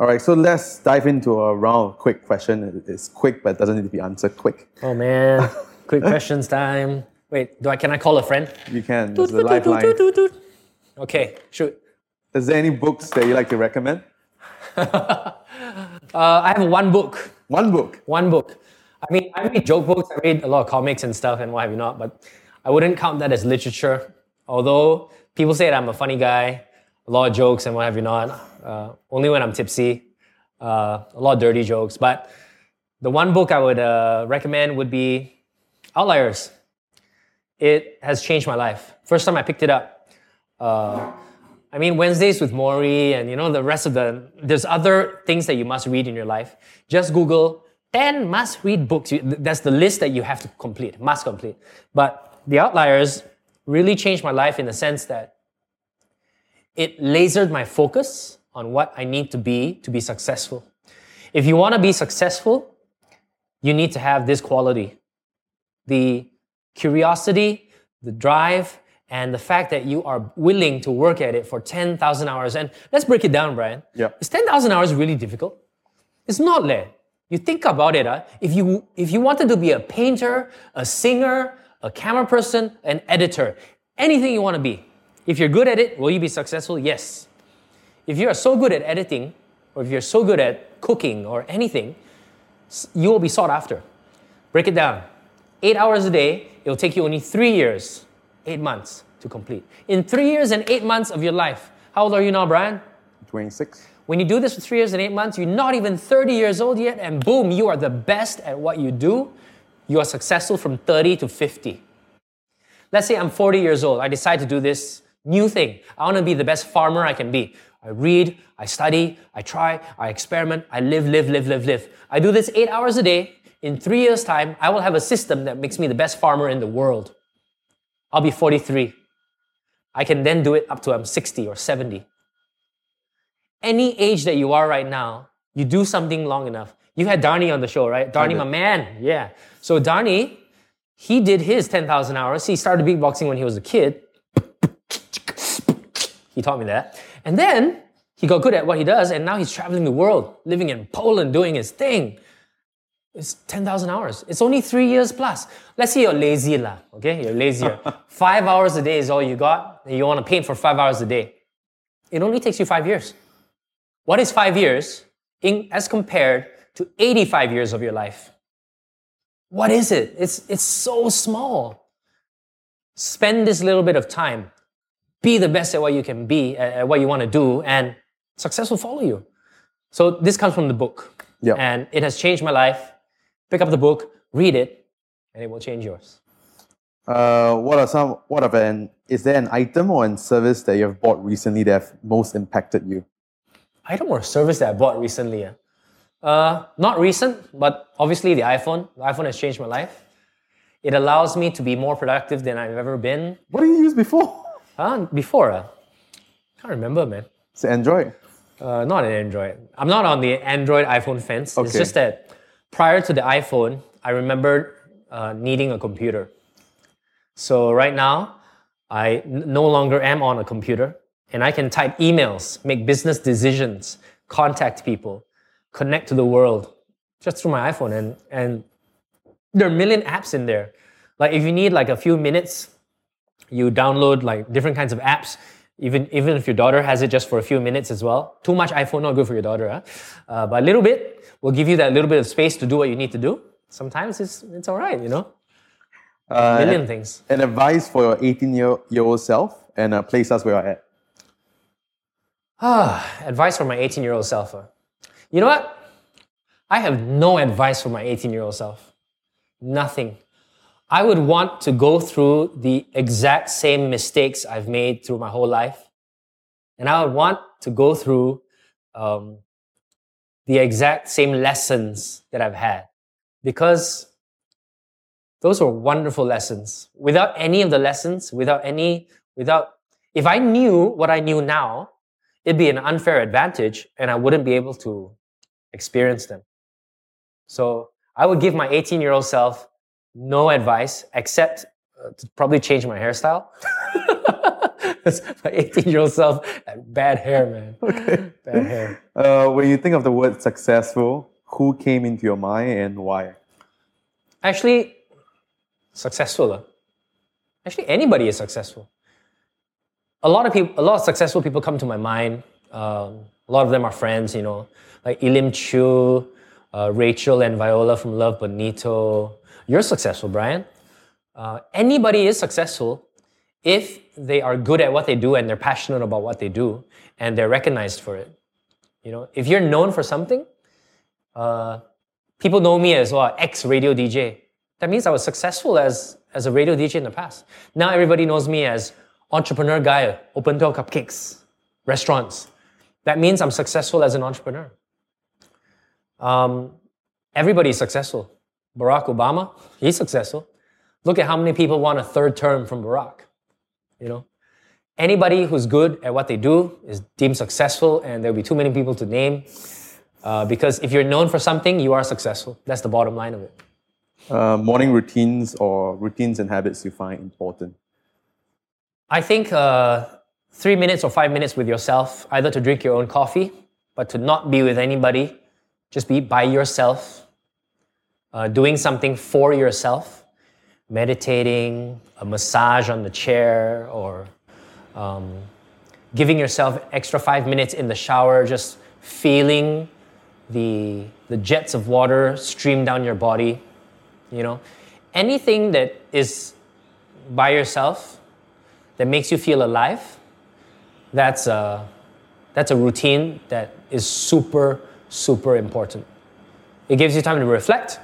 All right, so let's dive into a round quick question. It's quick, but it doesn't need to be answered quick. Oh man, quick questions time. Wait, do I can I call a friend? You can. Doot, doot, doot, okay, shoot. Is there any books that you like to recommend? Uh, I have one book. One book. One book. I mean, I read joke books. I read a lot of comics and stuff, and what have you not. But I wouldn't count that as literature. Although people say that I'm a funny guy, a lot of jokes and what have you not. Uh, only when I'm tipsy. Uh, a lot of dirty jokes. But the one book I would uh, recommend would be Outliers. It has changed my life. First time I picked it up. I mean, Wednesdays with Morrie and you know the rest of the. There's other things that you must read in your life. Just Google 10 must read books. That's the list that you have to complete, must complete. But The Outliers really changed my life in the sense that it lasered my focus on what I need to be to be successful. If you want to be successful, you need to have this quality the curiosity, the drive, and the fact that you are willing to work at it for 10,000 hours. And let's break it down, Brian. Yeah. Is 10,000 hours really difficult? It's not, leh. You think about it, huh? if, you, if you wanted to be a painter, a singer, a camera person, an editor, anything you want to be, if you're good at it, will you be successful? Yes. If you are so good at editing, or if you're so good at cooking or anything, you will be sought after. Break it down. Eight hours a day, it'll take you only three years, eight months to complete. In three years and eight months of your life, how old are you now, Brian? 26. When you do this for three years and eight months, you're not even 30 years old yet, and boom, you are the best at what you do. You are successful from 30 to 50. Let's say I'm 40 years old. I decide to do this new thing. I want to be the best farmer I can be. I read, I study, I try, I experiment, I live, live, live, live, live. I do this eight hours a day. In three years' time, I will have a system that makes me the best farmer in the world. I'll be 43. I can then do it up to I'm 60 or 70 any age that you are right now, you do something long enough. You had Dharni on the show, right? Dharni, my man. Yeah. So Dharni, he did his 10,000 hours. He started beatboxing when he was a kid. He taught me that. And then he got good at what he does, and now he's traveling the world, living in Poland, doing his thing. It's 10,000 hours. It's only three years plus. Let's say you're lazy, lah, okay? You're lazier. five hours a day is all you got, and you want to paint for five hours a day. It only takes you five years. What is five years in, as compared to 85 years of your life? What is it? It's, it's so small. Spend this little bit of time. Be the best at what you can be, at, at what you want to do, and success will follow you. So this comes from the book. Yeah. And it has changed my life. Pick up the book, read it, and it will change yours. Uh, what are some, what of an, is there an item or an service that you have bought recently that have most impacted you? item or service that I bought recently? ah? Uh, not recent, but obviously the iPhone. The iPhone has changed my life. It allows me to be more productive than I've ever been. What did you use before? Huh? Before, uh, can't remember, man. It's Android. Uh, not an Android. I'm not on the Android iPhone fence. It's just that prior to the iPhone, I remembered uh, needing a computer. So right now, I no longer am on a computer and I can type emails, make business decisions, contact people, connect to the world just through my iPhone. And, and there are a million apps in there. Like if you need like a few minutes, you download like different kinds of apps. Even, even if your daughter has it just for a few minutes as well. Too much iPhone, not good for your daughter. Huh? Uh, but a little bit will give you that little bit of space to do what you need to do. Sometimes it's, it's all right, you know? Uh, Million things. An advice for your 18 year, year old self and uh, place us where you're at. Ah, advice for my 18 year old self. huh? You know what? I have no advice for my 18 year old self. Nothing. I would want to go through the exact same mistakes I've made through my whole life. And I would want to go through um, the exact same lessons that I've had. Because those were wonderful lessons. Without any of the lessons, without any, without, if I knew what I knew now, it'd be an unfair advantage and I wouldn't be able to experience them. So I would give my 18 year old self no advice except uh, to probably change my hairstyle. my 18 year old self had bad hair, man. Okay. Bad hair. Uh, when you think of the word successful, who came into your mind and why? Actually, successful. uh, Actually, anybody is successful. A lot of people, a lot of successful people come to my mind. Um, a lot of them are friends, you know, like Elim Chew, uh, Rachel and Viola from Love Bonito. You're successful, Brian. Uh, anybody is successful if they are good at what they do and they're passionate about what they do and they're recognized for it. You know, if you're known for something, uh, people know me as well, ex radio DJ. That means I was successful as, as a radio DJ in the past. Now everybody knows me as entrepreneur guy, open door cupcakes, restaurants. That means I'm successful as an entrepreneur. Um, everybody's successful. Barack Obama, he's successful. Look at how many people want a third term from Barack. You know, anybody who's good at what they do is deemed successful, and there'll be too many people to name. Uh, because if you're known for something, you are successful. That's the bottom line of it. Uh, morning routines or routines and habits you find important? I think uh, three minutes or five minutes with yourself, either to drink your own coffee, but to not be with anybody, just be by yourself, uh, doing something for yourself, meditating, a massage on the chair, or um, giving yourself extra five minutes in the shower, just feeling the, the jets of water stream down your body. You know, anything that is by yourself that makes you feel alive, that's a, that's a routine that is super, super important. It gives you time to reflect,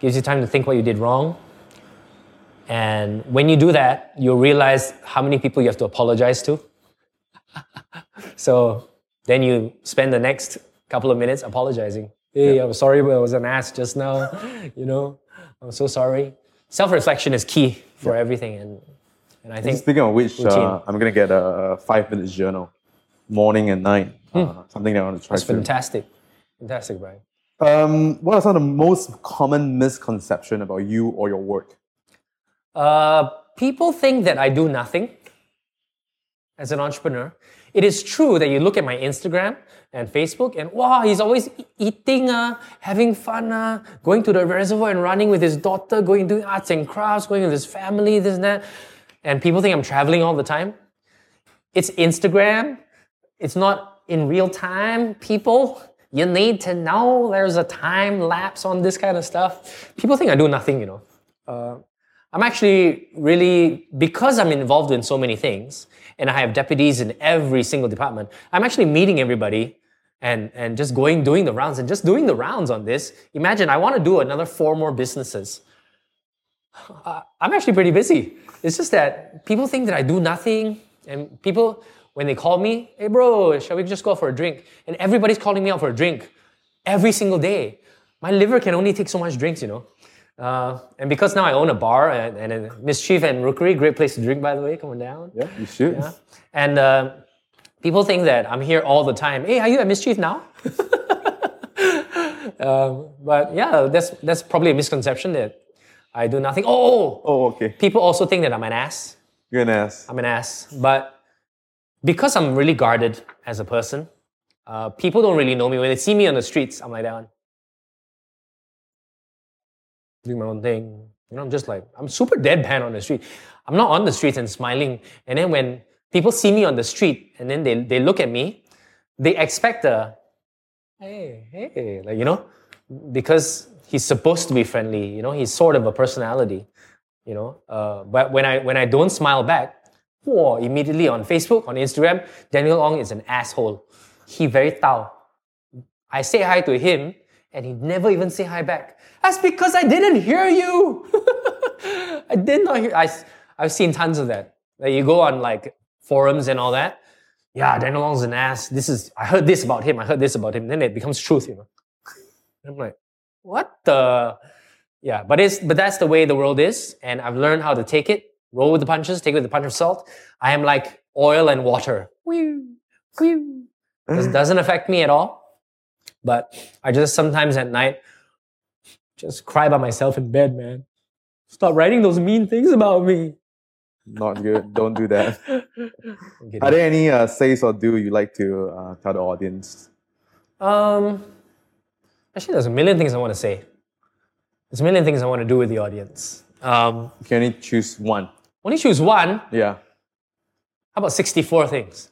gives you time to think what you did wrong. And when you do that, you'll realize how many people you have to apologize to. so then you spend the next couple of minutes apologizing. Hey, I'm sorry, but I was an ass just now. You know, I'm so sorry. Self reflection is key for everything. And, and I think Speaking of which, uh. I'm going to get a five minutes journal, morning and night. Uh, something that I want to try that's to. fantastic. Fantastic, Brian. Um, what are some of the most common misconception about you or your work? Uh, people think that I do nothing as an entrepreneur. It is true that you look at my Instagram and Facebook and wow, he's always eating, uh, having fun, uh, going to the reservoir and running with his daughter, going doing arts and crafts, going with his family, this and that. And people think I'm traveling all the time. It's Instagram. It's not in real time, people. You need to know there's a time lapse on this kind of stuff. People think I do nothing, you know. Uh, I'm actually really, because I'm involved in so many things and I have deputies in every single department, I'm actually meeting everybody and, and just going, doing the rounds and just doing the rounds on this. Imagine I want to do another four more businesses. Uh, I'm actually pretty busy. It's just that people think that I do nothing and people, when they call me, hey bro, shall we just go for a drink? And everybody's calling me out for a drink every single day. My liver can only take so much drinks, you know. Uh, and because now I own a bar and, and a Mischief and Rookery, great place to drink, by the way, come on down. Yeah, you should. Yeah. And uh, people think that I'm here all the time. Hey, are you at Mischief now? um, but yeah, that's that's probably a misconception that I do nothing. Oh, Oh, okay. people also think that I'm an ass. You're an ass. I'm an ass. But because I'm really guarded as a person, uh, people don't really know me. When they see me on the streets, I'm like that one. Doing my own thing. You know, I'm just like, I'm super deadpan on the street. I'm not on the streets and smiling. And then when people see me on the street and then they, they look at me, they expect a, hey, hey, like, you know, because he's supposed to be friendly, you know, he's sort of a personality, you know. Uh, but when I, when I don't smile back, whoa, immediately on Facebook, on Instagram, Daniel Ong is an asshole. He very tao. I say hi to him and he never even say hi back. That's because I didn't hear you. I did not hear. I, I've seen tons of that. Like you go on like forums and all that. Yeah, Daniel Ong's an ass. This is, I heard this about him. I heard this about him. Then it becomes truth, you know. I'm like, what the? Yeah, but it's, but that's the way the world is. And I've learned how to take it, roll with the punches, take it with a punch of salt. I am like oil and water. This doesn't affect me at all. But I just sometimes at night just cry by myself in bed, man. Stop writing those mean things about me. Not good. Don't do that. Are there any uh, says or do you like to uh, tell the audience? Um, actually, there's a million things I want to say. There's a million things I want to do with the audience. Um, You can only choose one. Only choose one. Yeah. How about 64 things?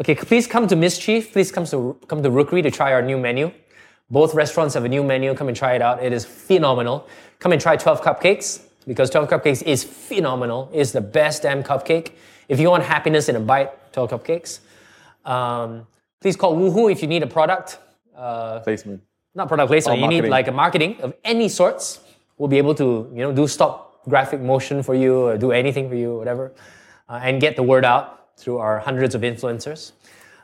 Okay, please come to Mischief. Please come to come to Rookery to try our new menu. Both restaurants have a new menu. Come and try it out. It is phenomenal. Come and try 12 cupcakes because 12 cupcakes is phenomenal. It's the best damn cupcake. If you want happiness in a bite, 12 cupcakes. Um, please call Woohoo if you need a product. Uh, Placement. not product placement. Or you need like a marketing of any sorts. We'll be able to, you know, do stop graphic motion for you or do anything for you, whatever, uh, and get the word out through our hundreds of influencers.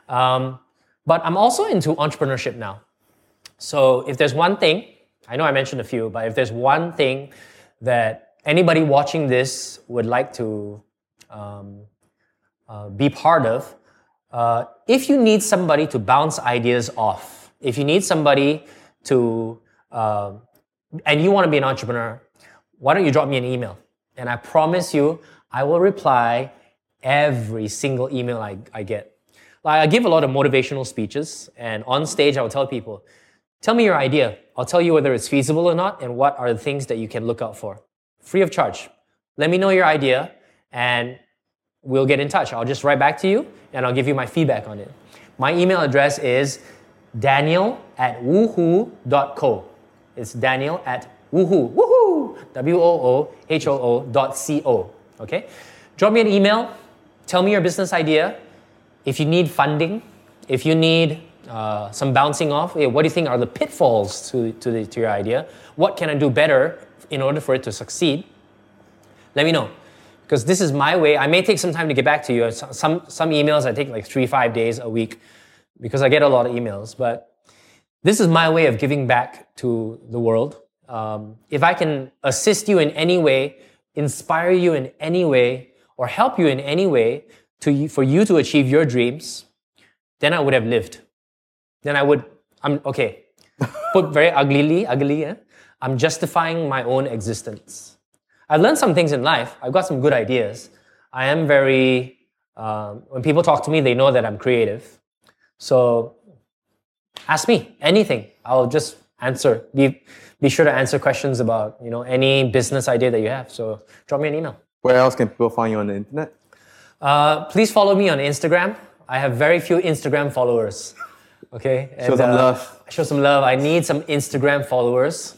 Um, but I'm also into entrepreneurship now. So if there's one thing, I know I mentioned a few, but if there's one thing that anybody watching this would like to um, uh, be part of, uh, if you need somebody to bounce ideas off, if you need somebody to, uh, and you want to be an entrepreneur, why don't you drop me an email? And I promise you, I will reply every single email I, I get. Like I give a lot of motivational speeches, and on stage I will tell people, tell me your idea. I'll tell you whether it's feasible or not, and what are the things that you can look out for, free of charge. Let me know your idea, and we'll get in touch. I'll just write back to you, and I'll give you my feedback on it. My email address is daniel at woohoo.co. It's daniel at woohoo, woohoo, W-O-O-H-O-O dot C-O, okay? Drop me an email, tell me your business idea. If you need funding, if you need uh, some bouncing off, eh, what do you think are the pitfalls to, to, the, to your idea? What can I do better in order for it to succeed? Let me know. Because this is my way. I may take some time to get back to you. Some, some emails I take like three, five days a week because I get a lot of emails. But this is my way of giving back to the world. Um, if I can assist you in any way, inspire you in any way, or help you in any way to, for you to achieve your dreams, then I would have lived. Then I would, I'm, okay, put very uglily, ugly, eh? I'm justifying my own existence. I've learned some things in life. I've got some good ideas. I am very, um, when people talk to me, they know that I'm creative. So ask me anything. I'll just answer. Be, be sure to answer questions about, you know, any business idea that you have. So drop me an email. Where else can people find you on the internet? Uh, please follow me on Instagram. I have very few Instagram followers. Okay. Show some uh, love. Show some love. I need some Instagram followers.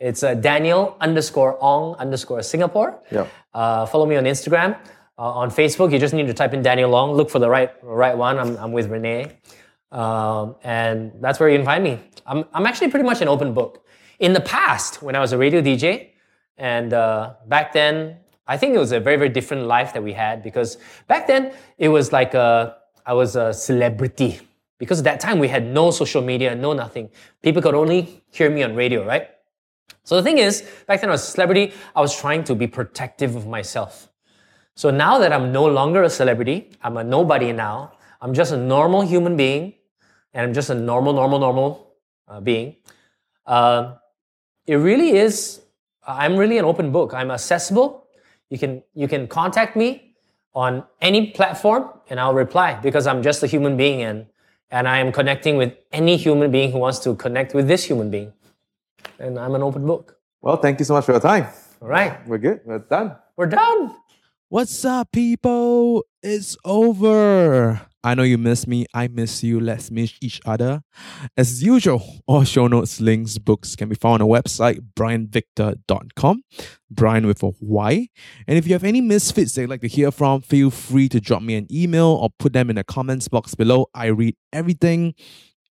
It's uh, Daniel underscore Ong underscore Singapore. Yeah. Uh, follow me on Instagram. Uh, on Facebook, you just need to type in Daniel Ong. Look for the right right one. I'm, I'm with Renee. Um, and that's where you can find me. I'm, I'm actually pretty much an open book. In the past, when I was a radio DJ, and uh, back then, I think it was a very, very different life that we had because back then it was like a, I was a celebrity. Because at that time we had no social media, no nothing. People could only hear me on radio, right? So the thing is, back then I was a celebrity, I was trying to be protective of myself. So now that I'm no longer a celebrity, I'm a nobody now, I'm just a normal human being, and I'm just a normal, normal, normal uh, being. Uh, it really is, I'm really an open book. I'm accessible. You can, you can contact me on any platform and I'll reply because I'm just a human being and, and I am connecting with any human being who wants to connect with this human being. And I'm an open book. Well, thank you so much for your time. All right, We're good. We're done. we're done. What's up, people? It's over. I know you miss me. I miss you. Let's miss each other. As usual, all show notes, links, books can be found on our website, brianvictor.com. Brian with a Y. And if you have any misfits that you'd like to hear from, feel free to drop me an email or put them in the comments box below. I read everything.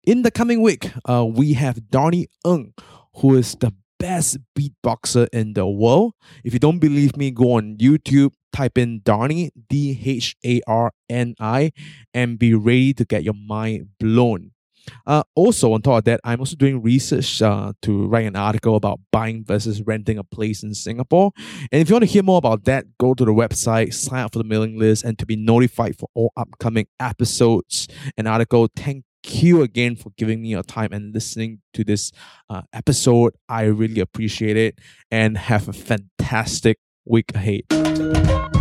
In the coming week, uh, we have Dharni Ng, who is the best beatboxer in the world. If you don't believe me, go on YouTube, type in Dharni, D H A R N I, and be ready to get your mind blown. Uh, also, on top of that, I'm also doing research uh, to write an article about buying versus renting a place in Singapore. And if you want to hear more about that, go to the website, sign up for the mailing list, and to be notified for all upcoming episodes and article. Thank you again for giving me your time and listening to this uh, episode. I really appreciate it and have a fantastic week ahead.